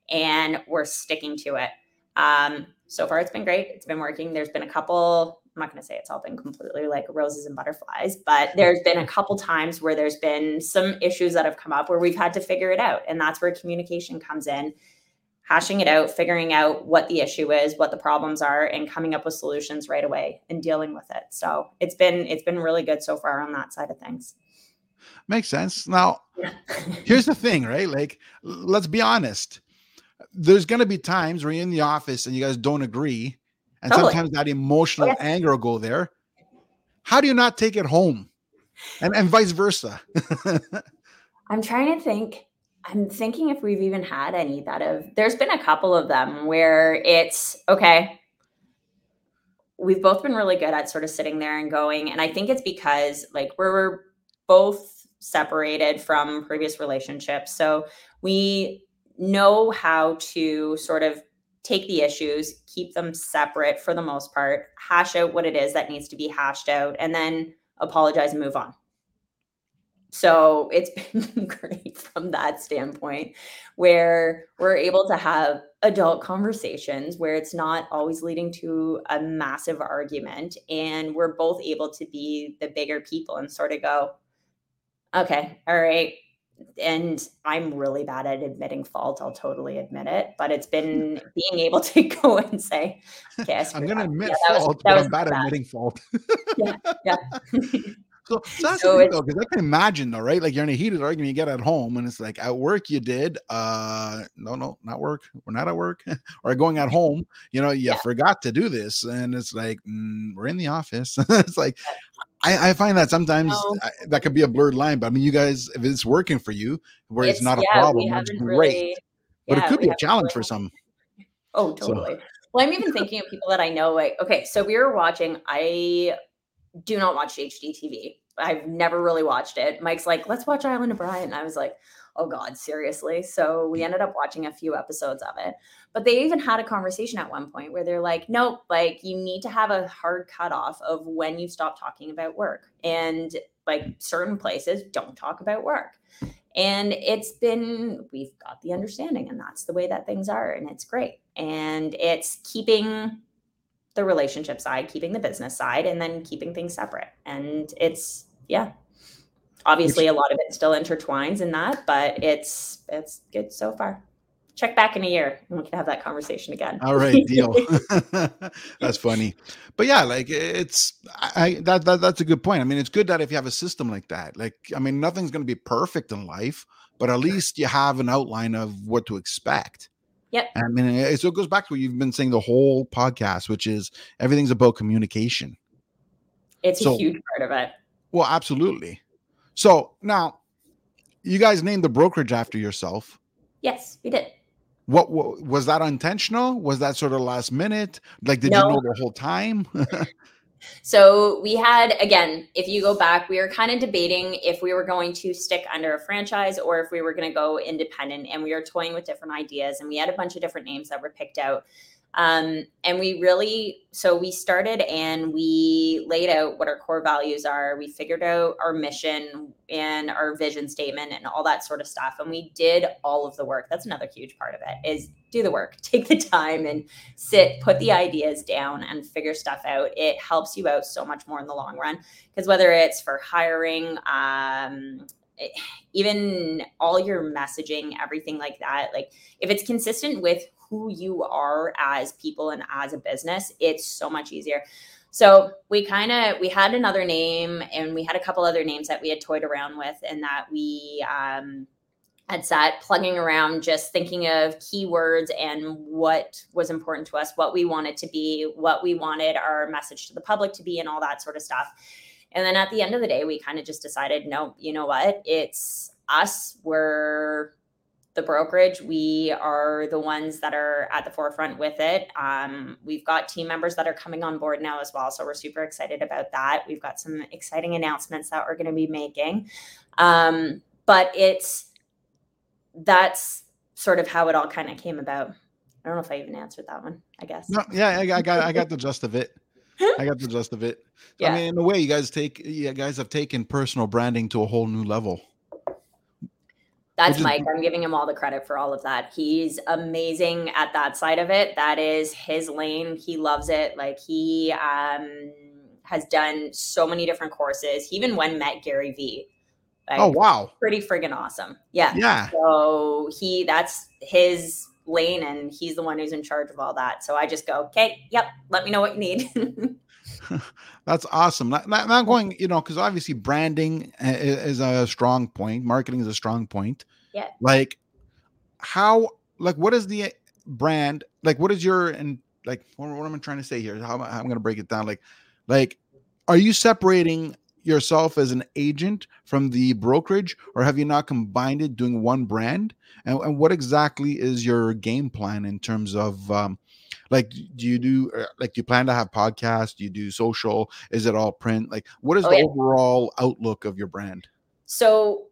and we're sticking to it. Um, so far, it's been great. It's been working. There's been a couple. I'm not going to say it's all been completely like roses and butterflies, but there's been a couple times where there's been some issues that have come up where we've had to figure it out, and that's where communication comes in. Hashing it out, figuring out what the issue is, what the problems are, and coming up with solutions right away and dealing with it. So it's been it's been really good so far on that side of things. Makes sense. Now, here's the thing, right? Like, let's be honest there's going to be times where you're in the office and you guys don't agree, and totally. sometimes that emotional yes. anger will go there. How do you not take it home, and and vice versa? I'm trying to think. I'm thinking if we've even had any that have. There's been a couple of them where it's okay. We've both been really good at sort of sitting there and going, and I think it's because like we're both separated from previous relationships, so we know how to sort of take the issues, keep them separate for the most part, hash out what it is that needs to be hashed out, and then apologize and move on. So it's been great from that standpoint where we're able to have adult conversations where it's not always leading to a massive argument. And we're both able to be the bigger people and sort of go, okay, all right, and I'm really bad at admitting fault. I'll totally admit it, but it's been being able to go and say, "Okay, I'm going to admit yeah, fault, was, but I'm bad at admitting fault." yeah, yeah. So, so that's so because I can imagine though, right? Like you're in a heated argument, you get at home, and it's like at work you did. Uh, no, no, not work. We're not at work, or going at home. You know, you yeah. forgot to do this, and it's like mm, we're in the office. it's like I, I, find that sometimes oh. I, that could be a blurred line. But I mean, you guys, if it's working for you, where it's, it's not a problem, that's great. Really, but yeah, it could be a challenge really, for some. Oh, totally. So. Well, I'm even thinking of people that I know. Like, okay, so we were watching. I do not watch HGTV. I've never really watched it. Mike's like, let's watch Island of Bryan. And I was like, oh God, seriously. So we ended up watching a few episodes of it. But they even had a conversation at one point where they're like, nope, like you need to have a hard cutoff of when you stop talking about work. And like certain places don't talk about work. And it's been, we've got the understanding, and that's the way that things are. And it's great. And it's keeping the relationship side, keeping the business side, and then keeping things separate. And it's yeah. Obviously, a lot of it still intertwines in that, but it's it's good so far. Check back in a year and we can have that conversation again. All right, deal. that's funny, but yeah, like it's I that, that that's a good point. I mean, it's good that if you have a system like that, like I mean, nothing's going to be perfect in life, but at least you have an outline of what to expect. Yep. I mean, so it goes back to what you've been saying the whole podcast, which is everything's about communication. It's so, a huge part of it. Well, absolutely. So now, you guys named the brokerage after yourself. Yes, we did. What, what was that intentional? Was that sort of last minute? Like, did no. you know the whole time? So we had again, if you go back, we were kind of debating if we were going to stick under a franchise or if we were going to go independent and we were toying with different ideas and we had a bunch of different names that were picked out. Um, and we really, so we started and we laid out what our core values are. We figured out our mission and our vision statement and all that sort of stuff. And we did all of the work. That's another huge part of it is do the work, take the time and sit, put the ideas down and figure stuff out. It helps you out so much more in the long run. Because whether it's for hiring, um, even all your messaging, everything like that, like if it's consistent with who you are as people and as a business, it's so much easier. So we kind of we had another name and we had a couple other names that we had toyed around with and that we um, had sat plugging around just thinking of keywords and what was important to us, what we wanted to be, what we wanted our message to the public to be and all that sort of stuff. And then at the end of the day, we kind of just decided, no, you know what? It's us. We're the brokerage. We are the ones that are at the forefront with it. Um, we've got team members that are coming on board now as well. So we're super excited about that. We've got some exciting announcements that we're going to be making. Um, but it's that's sort of how it all kind of came about. I don't know if I even answered that one. I guess. No, yeah, I, I got I got the gist of it. I got the gist of it. Yeah. I mean, in a way, you guys take you guys have taken personal branding to a whole new level. That's Mike. I'm giving him all the credit for all of that. He's amazing at that side of it. That is his lane. He loves it. Like he um, has done so many different courses. He even when met Gary Vee. Like, oh wow! Pretty friggin' awesome. Yeah. Yeah. So he that's his lane, and he's the one who's in charge of all that. So I just go, okay, yep. Let me know what you need. That's awesome. Not, not, not, going, you know, because obviously branding is, is, a strong point. Marketing is a strong point. Yeah. Like, how, like, what is the brand? Like, what is your, and like, what, what am I trying to say here? How, how I'm going to break it down. Like, like, are you separating yourself as an agent from the brokerage, or have you not combined it doing one brand? And, and what exactly is your game plan in terms of, um, like do you do uh, like do you plan to have podcasts? Do you do social? Is it all print? Like what is oh, the yeah. overall outlook of your brand? So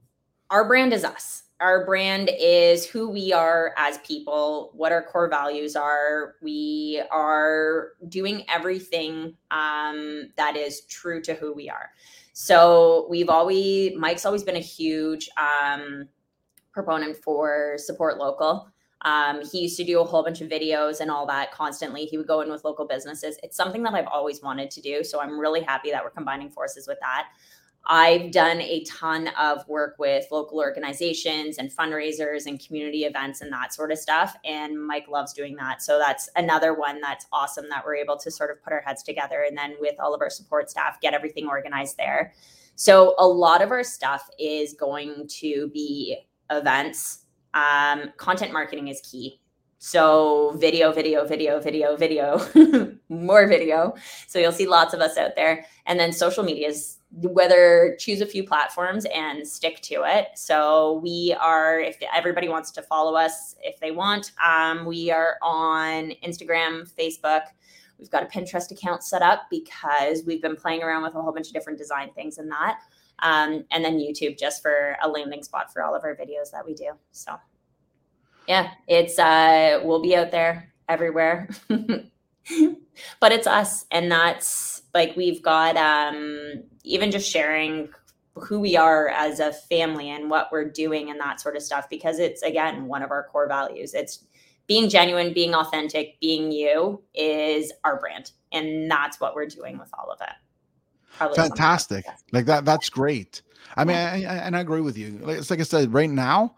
our brand is us. Our brand is who we are as people what our core values are. We are doing everything um, that is true to who we are. So we've always mike's always been a huge um, proponent for support local um, he used to do a whole bunch of videos and all that constantly. He would go in with local businesses. It's something that I've always wanted to do. So I'm really happy that we're combining forces with that. I've done a ton of work with local organizations and fundraisers and community events and that sort of stuff. And Mike loves doing that. So that's another one that's awesome that we're able to sort of put our heads together and then with all of our support staff, get everything organized there. So a lot of our stuff is going to be events. Um, content marketing is key. So video, video, video, video, video, more video. So you'll see lots of us out there. And then social media is whether choose a few platforms and stick to it. So we are, if everybody wants to follow us, if they want, um, we are on Instagram, Facebook. We've got a Pinterest account set up because we've been playing around with a whole bunch of different design things in that. Um, and then YouTube just for a landing spot for all of our videos that we do. So yeah, it's uh we'll be out there everywhere. but it's us and that's like we've got um even just sharing who we are as a family and what we're doing and that sort of stuff because it's again one of our core values it's being genuine being authentic being you is our brand and that's what we're doing with all of it Probably fantastic. like that that's great. I mean I, I, and i agree with you. It's like i said right now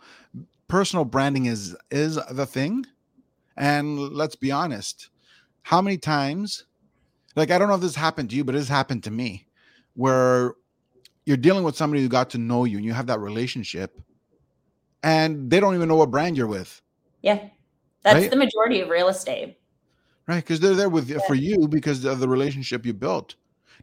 personal branding is is the thing. And let's be honest how many times like i don't know if this happened to you but it's happened to me where you're dealing with somebody who got to know you and you have that relationship and they don't even know what brand you're with. Yeah. That's right? the majority of real estate. Right because they're there with yeah. for you because of the relationship you built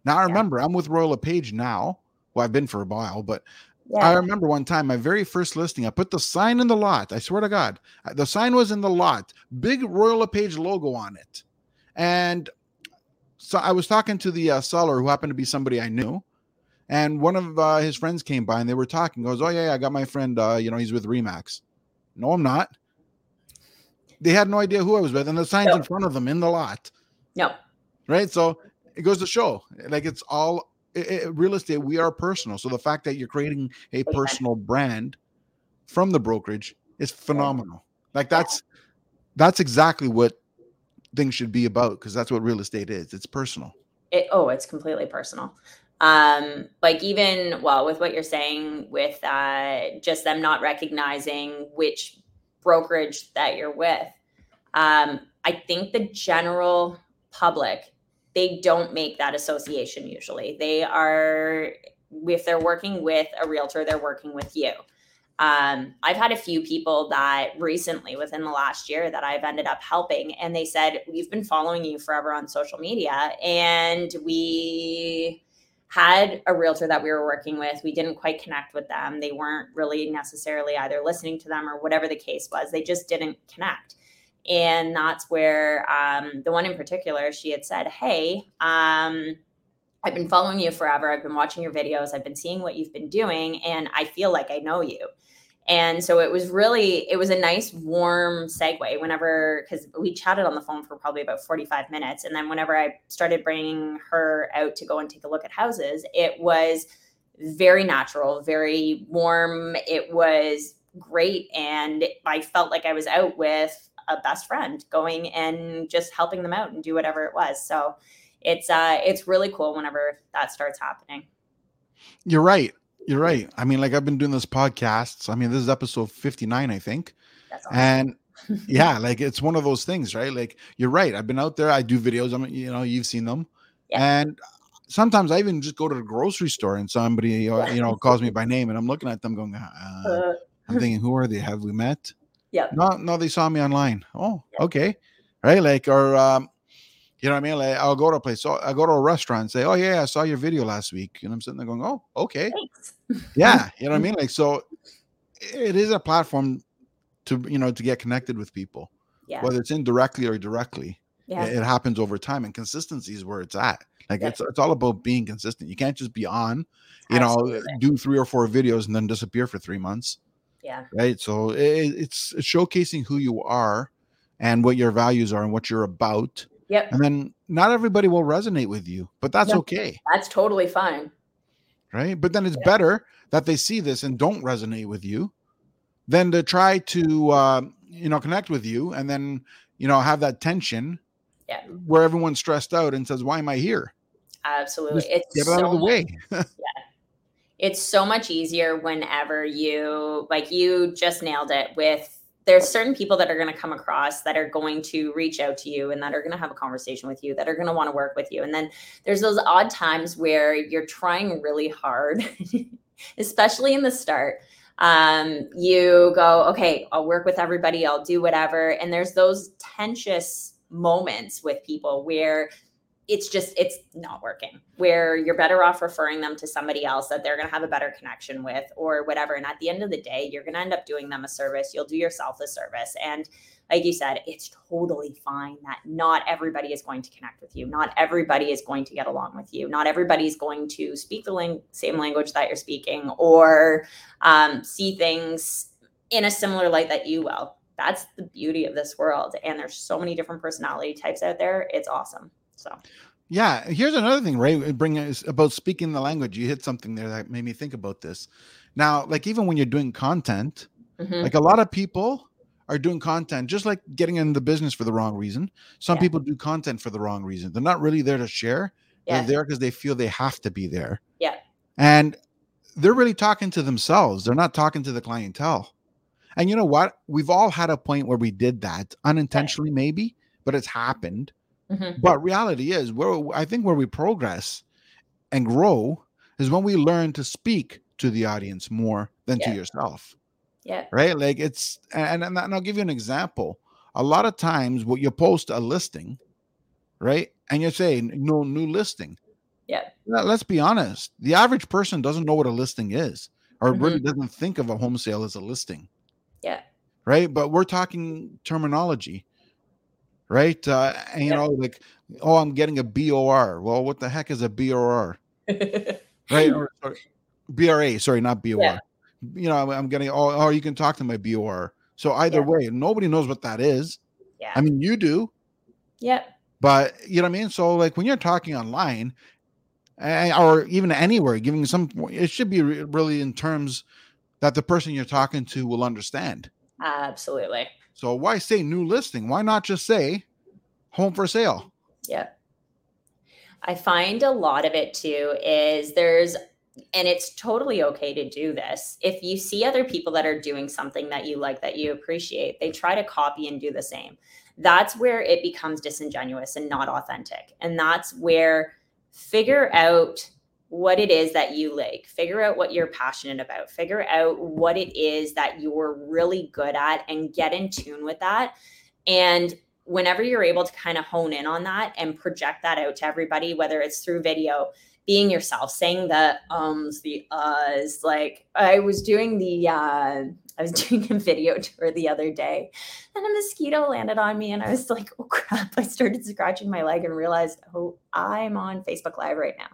now i remember yeah. i'm with Royal LePage now well i've been for a while but yeah. I remember one time my very first listing, I put the sign in the lot. I swear to God, the sign was in the lot, big Royal LePage logo on it. And so I was talking to the uh, seller who happened to be somebody I knew. And one of uh, his friends came by and they were talking. Goes, oh yeah, yeah I got my friend. Uh, you know, he's with Remax. No, I'm not. They had no idea who I was with, and the signs no. in front of them in the lot. No. Right. So it goes to show, like it's all it, it, real estate, we are personal. So the fact that you're creating a personal brand from the brokerage is phenomenal. Like that's that's exactly what things should be about because that's what real estate is. It's personal. It, oh, it's completely personal. Um, like even well, with what you're saying, with uh, just them not recognizing which brokerage that you're with. Um, I think the general public they don't make that association usually. They are, if they're working with a realtor, they're working with you. Um, I've had a few people that recently, within the last year, that I've ended up helping, and they said, We've been following you forever on social media, and we had a realtor that we were working with. We didn't quite connect with them. They weren't really necessarily either listening to them or whatever the case was. They just didn't connect. And that's where um, the one in particular, she had said, Hey, um, I've been following you forever. I've been watching your videos. I've been seeing what you've been doing, and I feel like I know you. And so it was really, it was a nice warm segue whenever, because we chatted on the phone for probably about 45 minutes. And then whenever I started bringing her out to go and take a look at houses, it was very natural, very warm. It was great. And I felt like I was out with a best friend going and just helping them out and do whatever it was. So it's uh it's really cool whenever that starts happening. You're right. You're right. I mean, like I've been doing this podcast. I mean, this is episode 59, I think. Awesome. And yeah, like it's one of those things, right? Like you're right. I've been out there. I do videos. I mean, you know, you've seen them. Yeah. And sometimes I even just go to the grocery store and somebody, you know, calls me by name and I'm looking at them going, uh, uh I'm thinking, who are they? Have we met? Yeah. No, no, they saw me online. Oh, okay. Right. Like, or, um, you know what I mean? Like, I'll go to a place. So I'll go to a restaurant and say, Oh, yeah, I saw your video last week. And I'm sitting there going, Oh, okay. Thanks. yeah. You know what I mean? Like, so it is a platform to, you know, to get connected with people, yeah. whether it's indirectly or directly. Yeah. It, it happens over time, and consistency is where it's at. Like, yeah. it's, it's all about being consistent. You can't just be on, you Absolutely. know, do three or four videos and then disappear for three months. Yeah. Right. So it, it's, it's showcasing who you are and what your values are and what you're about. Yep. And then not everybody will resonate with you, but that's okay. That's totally fine. Right. But then it's yeah. better that they see this and don't resonate with you than to try to, uh, you know, connect with you and then, you know, have that tension yeah. where everyone's stressed out and says, why am I here? Absolutely. Just it's get so out of the way. yeah it's so much easier whenever you like you just nailed it with there's certain people that are going to come across that are going to reach out to you and that are going to have a conversation with you that are going to want to work with you. And then there's those odd times where you're trying really hard especially in the start. Um, you go okay i'll work with everybody i'll do whatever. And there's those tensious moments with people where it's just it's not working. Where you're better off referring them to somebody else that they're going to have a better connection with or whatever. And at the end of the day you're going to end up doing them a service. You'll do yourself a service. And like you said it's totally fine that not everybody is going to connect with you. Not everybody is going to get along with you. Not everybody's going to speak the same language that you're speaking or um, see things in a similar light that you will. That's the beauty of this world. And there's so many different personality types out there. It's awesome so, yeah, here's another thing, Ray. Bring us about speaking the language. You hit something there that made me think about this. Now, like even when you're doing content, mm-hmm. like a lot of people are doing content just like getting in the business for the wrong reason. Some yeah. people do content for the wrong reason. They're not really there to share. Yeah. They're there because they feel they have to be there. Yeah. And they're really talking to themselves. They're not talking to the clientele. And you know what? We've all had a point where we did that unintentionally, maybe, but it's happened. Mm-hmm. But reality is, where I think where we progress and grow is when we learn to speak to the audience more than yeah. to yourself. Yeah. Right. Like it's, and, and, I'll give you an example. A lot of times, what you post a listing, right, and you say no new listing. Yeah. Let's be honest. The average person doesn't know what a listing is, or mm-hmm. really doesn't think of a home sale as a listing. Yeah. Right. But we're talking terminology right? Uh, and, you yeah. know, like, oh, I'm getting a BOR. Well, what the heck is a BOR? right? Or, or, BRA, sorry, not BOR. Yeah. You know, I'm getting, oh, oh, you can talk to my BOR. So either yeah. way, nobody knows what that is. Yeah. I mean, you do. Yep. But you know what I mean? So, like, when you're talking online, or even anywhere, giving some, it should be really in terms that the person you're talking to will understand. Absolutely. So why say new listing? Why not just say home for sale? Yeah. I find a lot of it too is there's and it's totally okay to do this. If you see other people that are doing something that you like, that you appreciate, they try to copy and do the same. That's where it becomes disingenuous and not authentic. And that's where figure out what it is that you like, figure out what you're passionate about, figure out what it is that you're really good at, and get in tune with that. And whenever you're able to kind of hone in on that and project that out to everybody, whether it's through video, being yourself, saying the ums, the uhs. Like I was doing the uh I was doing a video tour the other day and a mosquito landed on me and I was like, oh crap. I started scratching my leg and realized, oh, I'm on Facebook Live right now.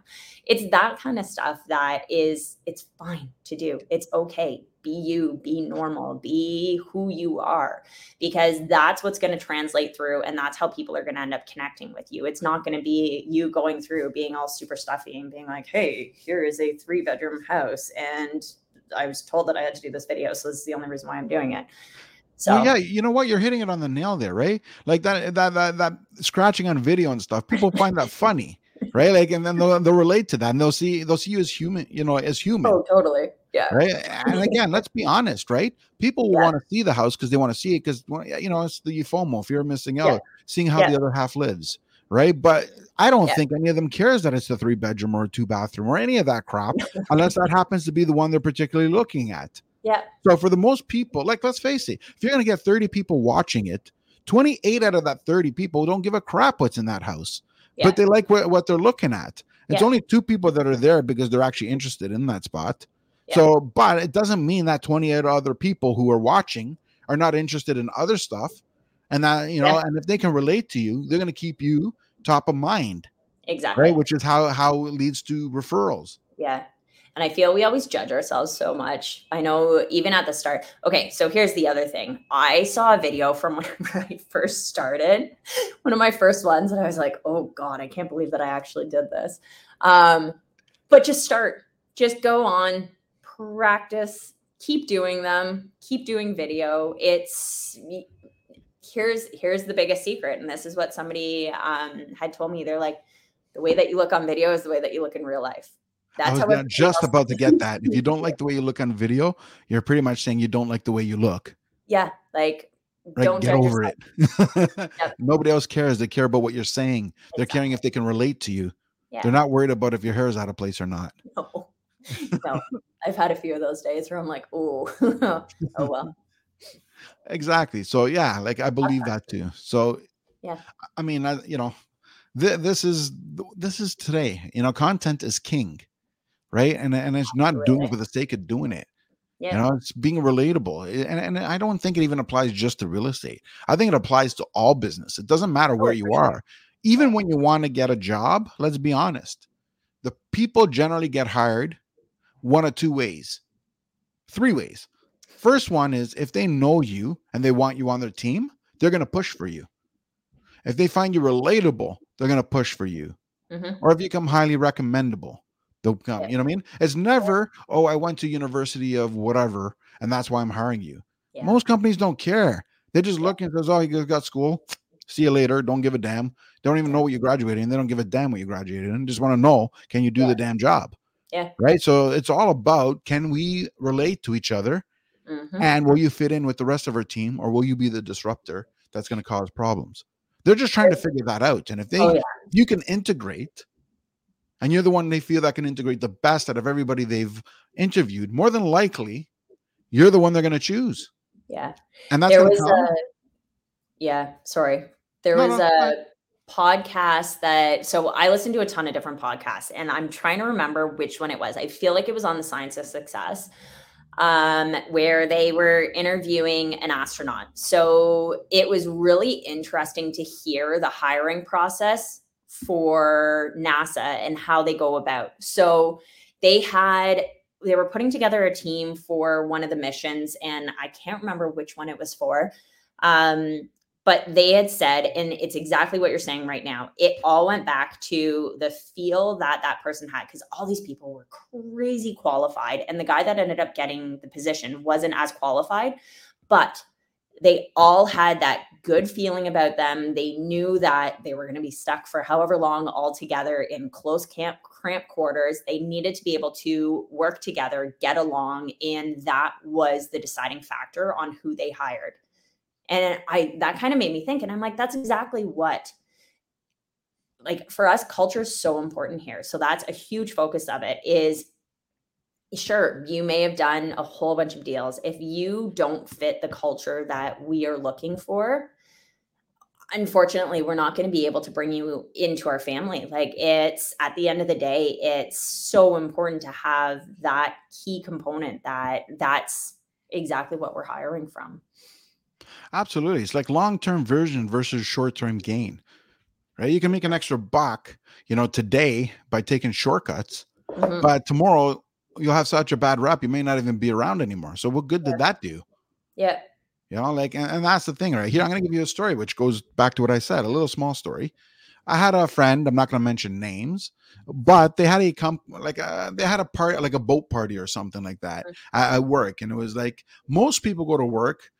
It's that kind of stuff that is, it's fine to do. It's okay. Be you, be normal, be who you are, because that's what's going to translate through. And that's how people are going to end up connecting with you. It's not going to be you going through being all super stuffy and being like, hey, here is a three bedroom house and I was told that I had to do this video, so this is the only reason why I'm doing it. So well, yeah, you know what? You're hitting it on the nail there, right? Like that that that, that scratching on video and stuff. People find that funny, right? Like, and then they'll, they'll relate to that, and they'll see they'll see you as human, you know, as human. Oh, totally. Yeah. Right. And again, let's be honest, right? People yeah. want to see the house because they want to see it because you know it's the FOMO, fear of missing out, yeah. seeing how yeah. the other half lives right? But I don't yeah. think any of them cares that it's a three bedroom or a two bathroom or any of that crap, unless that happens to be the one they're particularly looking at. Yeah. So for the most people, like let's face it, if you're going to get 30 people watching it, 28 out of that 30 people don't give a crap what's in that house, yeah. but they like what, what they're looking at. It's yeah. only two people that are there because they're actually interested in that spot. So, but it doesn't mean that 28 other people who are watching are not interested in other stuff. And that, you know, and if they can relate to you, they're going to keep you top of mind. Exactly. Right. Which is how, how it leads to referrals. Yeah. And I feel we always judge ourselves so much. I know even at the start. Okay, so here's the other thing. I saw a video from when I first started, one of my first ones, and I was like, oh God, I can't believe that I actually did this. Um, but just start, just go on, practice, keep doing them, keep doing video. It's here's here's the biggest secret, and this is what somebody um, had told me. They're like, the way that you look on video is the way that you look in real life That's how I was just about to get that. If you don't like the way you look on video, you're pretty much saying you don't like the way you look. Yeah, like don't get over yourself. it. Yep. Nobody else cares. They care about what you're saying. They're caring if they can relate to you. Yeah. They're not worried about if your hair is out of place or not. No. no. I've had a few of those days where I'm like, oh, oh well. Exactly. So yeah, like I believe that too. So Yeah. I mean, I, you know, th- this is this is today. You know, content is king, right? And and it's not doing it for the sake of doing it. Yeah. You know, it's being relatable. Eh, And, and I don't think it even applies just to real estate. I think it applies to all business. It doesn't matter where Oh, you sure. are. Even when you want to get a job, let's be honest. The people generally get hired one of two ways. Three ways. First one is if they know you and they want you on their team, they're going to push for you. If they find you relatable, they're going to push for you Mhm. or if you become highly recommendable, they'll come. You know what I mean? It's never, oh, I went to university of whatever, and that's why I'm hiring you. Yeah. Most companies don't care. They just look and says, oh, you got school. See you later. Don't give a damn. They don't even know what you graduated in. They don't give a damn what you graduated in. Just want to know, can you do Yeah. the damn job? Yeah. Right. So it's all about can we relate to each other Mhm. and will you fit in with the rest of her team or will you be the disruptor that's going to cause problems? They're just trying to figure that out. And if they Oh, yeah. you can integrate and you're the one they feel that can integrate the best out of everybody they've interviewed, more than likely you're the one they're going to choose. Yeah. And that's there was come. a yeah sorry there No, was no, a fine. podcast that so i listen to a ton of different podcasts and i'm trying to remember which one it was i feel like it was on the science of success um where they were interviewing an astronaut. So it was really interesting to hear the hiring process for nasa and how they go about. So they had they were putting together a team for one of the missions and i can't remember which one it was for. Um, but they had said, and it's exactly what you're saying right now. It all went back to the feel that that person had because all these people were crazy qualified, and the guy that ended up getting the position wasn't as qualified, but they all had that good feeling about them. They knew that they were going to be stuck for however long all together in close camp cramped quarters. They needed to be able to work together, get along, and that was the deciding factor on who they hired and i that kind of made me think and i'm like that's exactly what like for us culture is so important here. So that's a huge focus of it is sure you may have done a whole bunch of deals. If you don't fit the culture that we are looking for unfortunately we're not going to be able to bring you into our family. Like it's at the end of the day it's so important to have that key component that that's exactly what we're hiring from Absolutely. It's like long-term version versus short-term gain. Right? You can make an extra buck, you know, today by taking shortcuts, Mhm. but tomorrow you'll have such a bad rep, you may not even be around anymore. So what good did that do? yeah You know, like, and, and that's the thing, right? Here, I'm going to give you a story which goes back to what I said, a little small story. I had a friend, I'm not going to mention names, but they had a comp, like, a, they had a party, like a boat party or something like that Mhm. at, at work. And it was like most people go to work,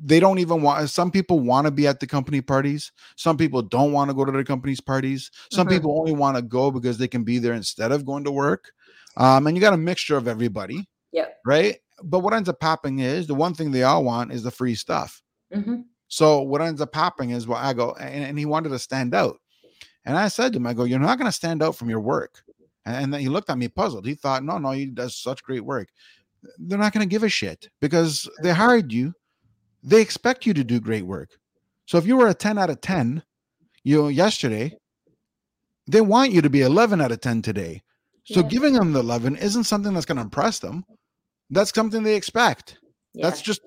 they don't even want, some people want to be at the company parties. Some people don't want to go to the company's parties. Some Mhm. people only want to go because they can be there instead of going to work. Um, and you got a mixture of everybody Yep. right? But what ends up happening is the one thing they all want is the free stuff. hmm So what ends up happening is well, I go and, and he wanted to stand out. And I said to him, I go, You're not going to stand out from your work. And, and then he looked at me puzzled. He thought, No, no, he does such great work. They're not going to give a shit because they hired you. They expect you to do great work. So if you were a 10 out of 10, you know, yesterday, they want you to be 11 out of 10 today. So Yeah. giving them the 11 isn't something that's going to impress them. That's something they expect. Yeah. That's just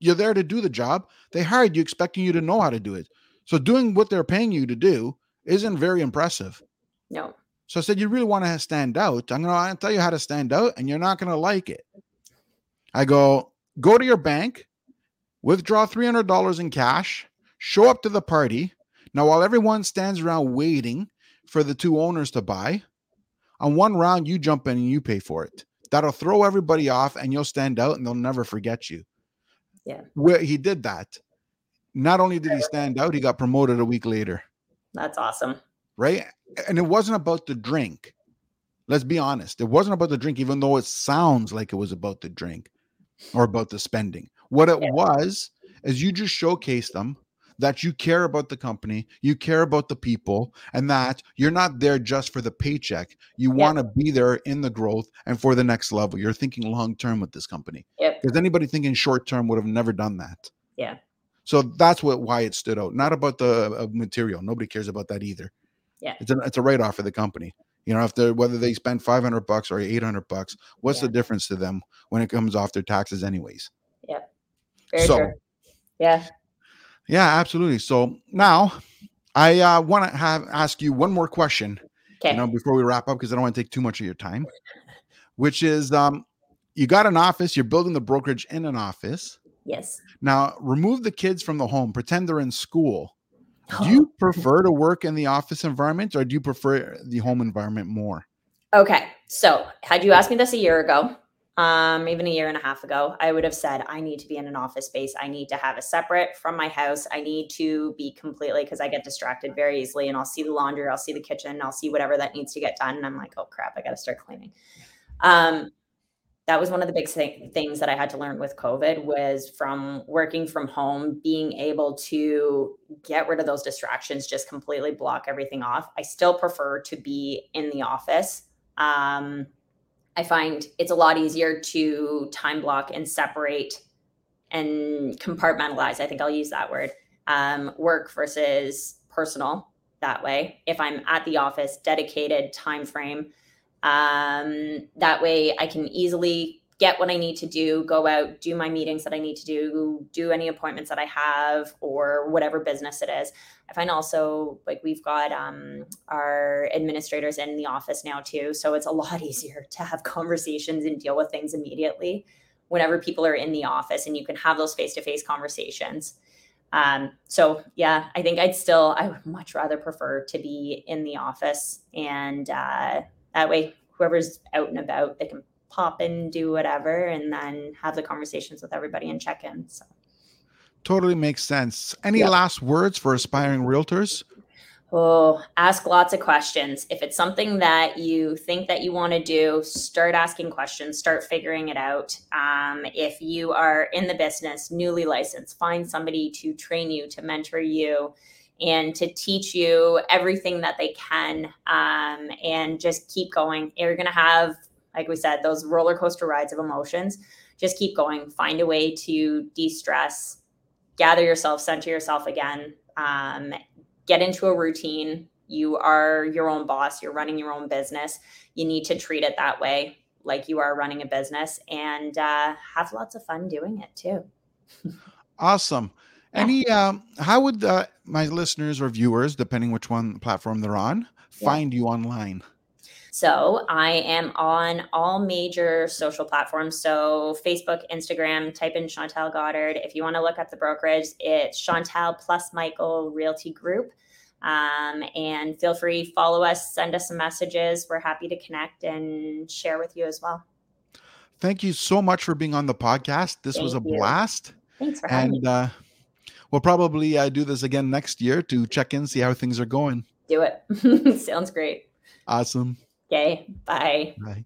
you're there to do the job. They hired you expecting you to know how to do it. So doing what they're paying you to do isn't very impressive. no. So I said, you really want to stand out. I'm going to tell you how to stand out, and you're not going to like it. I go, go to your bank, withdraw $300 in cash, show up to the party. Now, while everyone stands around waiting for the two owners to buy, on one round, you jump in and you pay for it. That'll throw everybody off, and you'll stand out, and they'll never forget you. Yeah. Where he did that. Not only did he stand out, he got promoted a week later That's awesome. right? And it wasn't about the drink. Let's be honest. It wasn't about the drink, even though it sounds like it was about the drink or about the spending. What it yeah. was is you just showcased them that you care about the company, you care about the people, and that you're not there just for the paycheck. You want to be there in the growth and for the next level. You're thinking long term with this company. Yep. Because anybody thinking short term would have never done that. Yeah. So that's what why it stood out. Not about the uh, material. Nobody cares about that either. Yeah. It's a it's a write off for the company. You know, if they whether they spend 500 bucks or 800 bucks, what's yeah. the difference to them when it comes off their taxes anyways? Very so, true. Yeah. Yeah, absolutely. So now I uh, want to have ask you one more question. Okay. You know, before we wrap up, because I don't want to take too much of your time, which is um, you got an office, you're building the brokerage in an office. Yes. Now remove the kids from the home, pretend they're in school. Do you prefer to work in the office environment or do you prefer the home environment more? Okay. So, had you asked me this a year ago, um, even a year and a half ago, I would have said, I need to be in an office space. I need to have a separate from my house. I need to be completely because I get distracted very easily and I'll see the laundry, I'll see the kitchen, I'll see whatever that needs to get done. And I'm like, oh crap, I got to start cleaning. Um, that was one of the big th- things that I had to learn with COVID was from working from home, being able to get rid of those distractions, just completely block everything off. I still prefer to be in the office. Um, I find it's a lot easier to time block and separate and compartmentalize. I think I'll use that word. Um, work versus personal that way. If I'm at the office, dedicated time frame. Um, that way I can easily get what I need to do, go out, do my meetings that I need to do, do any appointments that I have, or whatever business it is. I find also like we've got um, our administrators in the office now too. So it's a lot easier to have conversations and deal with things immediately whenever people are in the office and you can have those face to face conversations. Um, so yeah, I think I'd still, I would much rather prefer to be in the office and uh, that way whoever's out and about, they can pop in, do whatever, and then have the conversations with everybody and check in. So totally makes sense. Any yep. last words for aspiring realtors? Oh, ask lots of questions. If it's something that you think that you want to do, start asking questions, start figuring it out. Um, if you are in the business, newly licensed, find somebody to train you, to mentor you, and to teach you everything that they can um, and just keep going. You're going to have like we said, those roller coaster rides of emotions. Just keep going. Find a way to de stress, gather yourself, center yourself again, um, get into a routine. You are your own boss, you're running your own business. You need to treat it that way, like you are running a business, and uh, have lots of fun doing it too. awesome. Any, um, how would uh, my listeners or viewers, depending which one platform they're on, find you online? So I am on all major social platforms. So Facebook, Instagram, type in Chantal Godard. If you want to look at the brokerage, it's Chantal plus Michael Realty Group. Um, and feel free follow us, send us some messages. We're happy to connect and share with you as well. Thank you so much for being on the podcast. This Thank was a you. blast. Thanks for having and, me. Uh, we'll probably uh, do this again next year to check in, see how things are going. Do it. Sounds great. Awesome. Okay. Bye. Bye.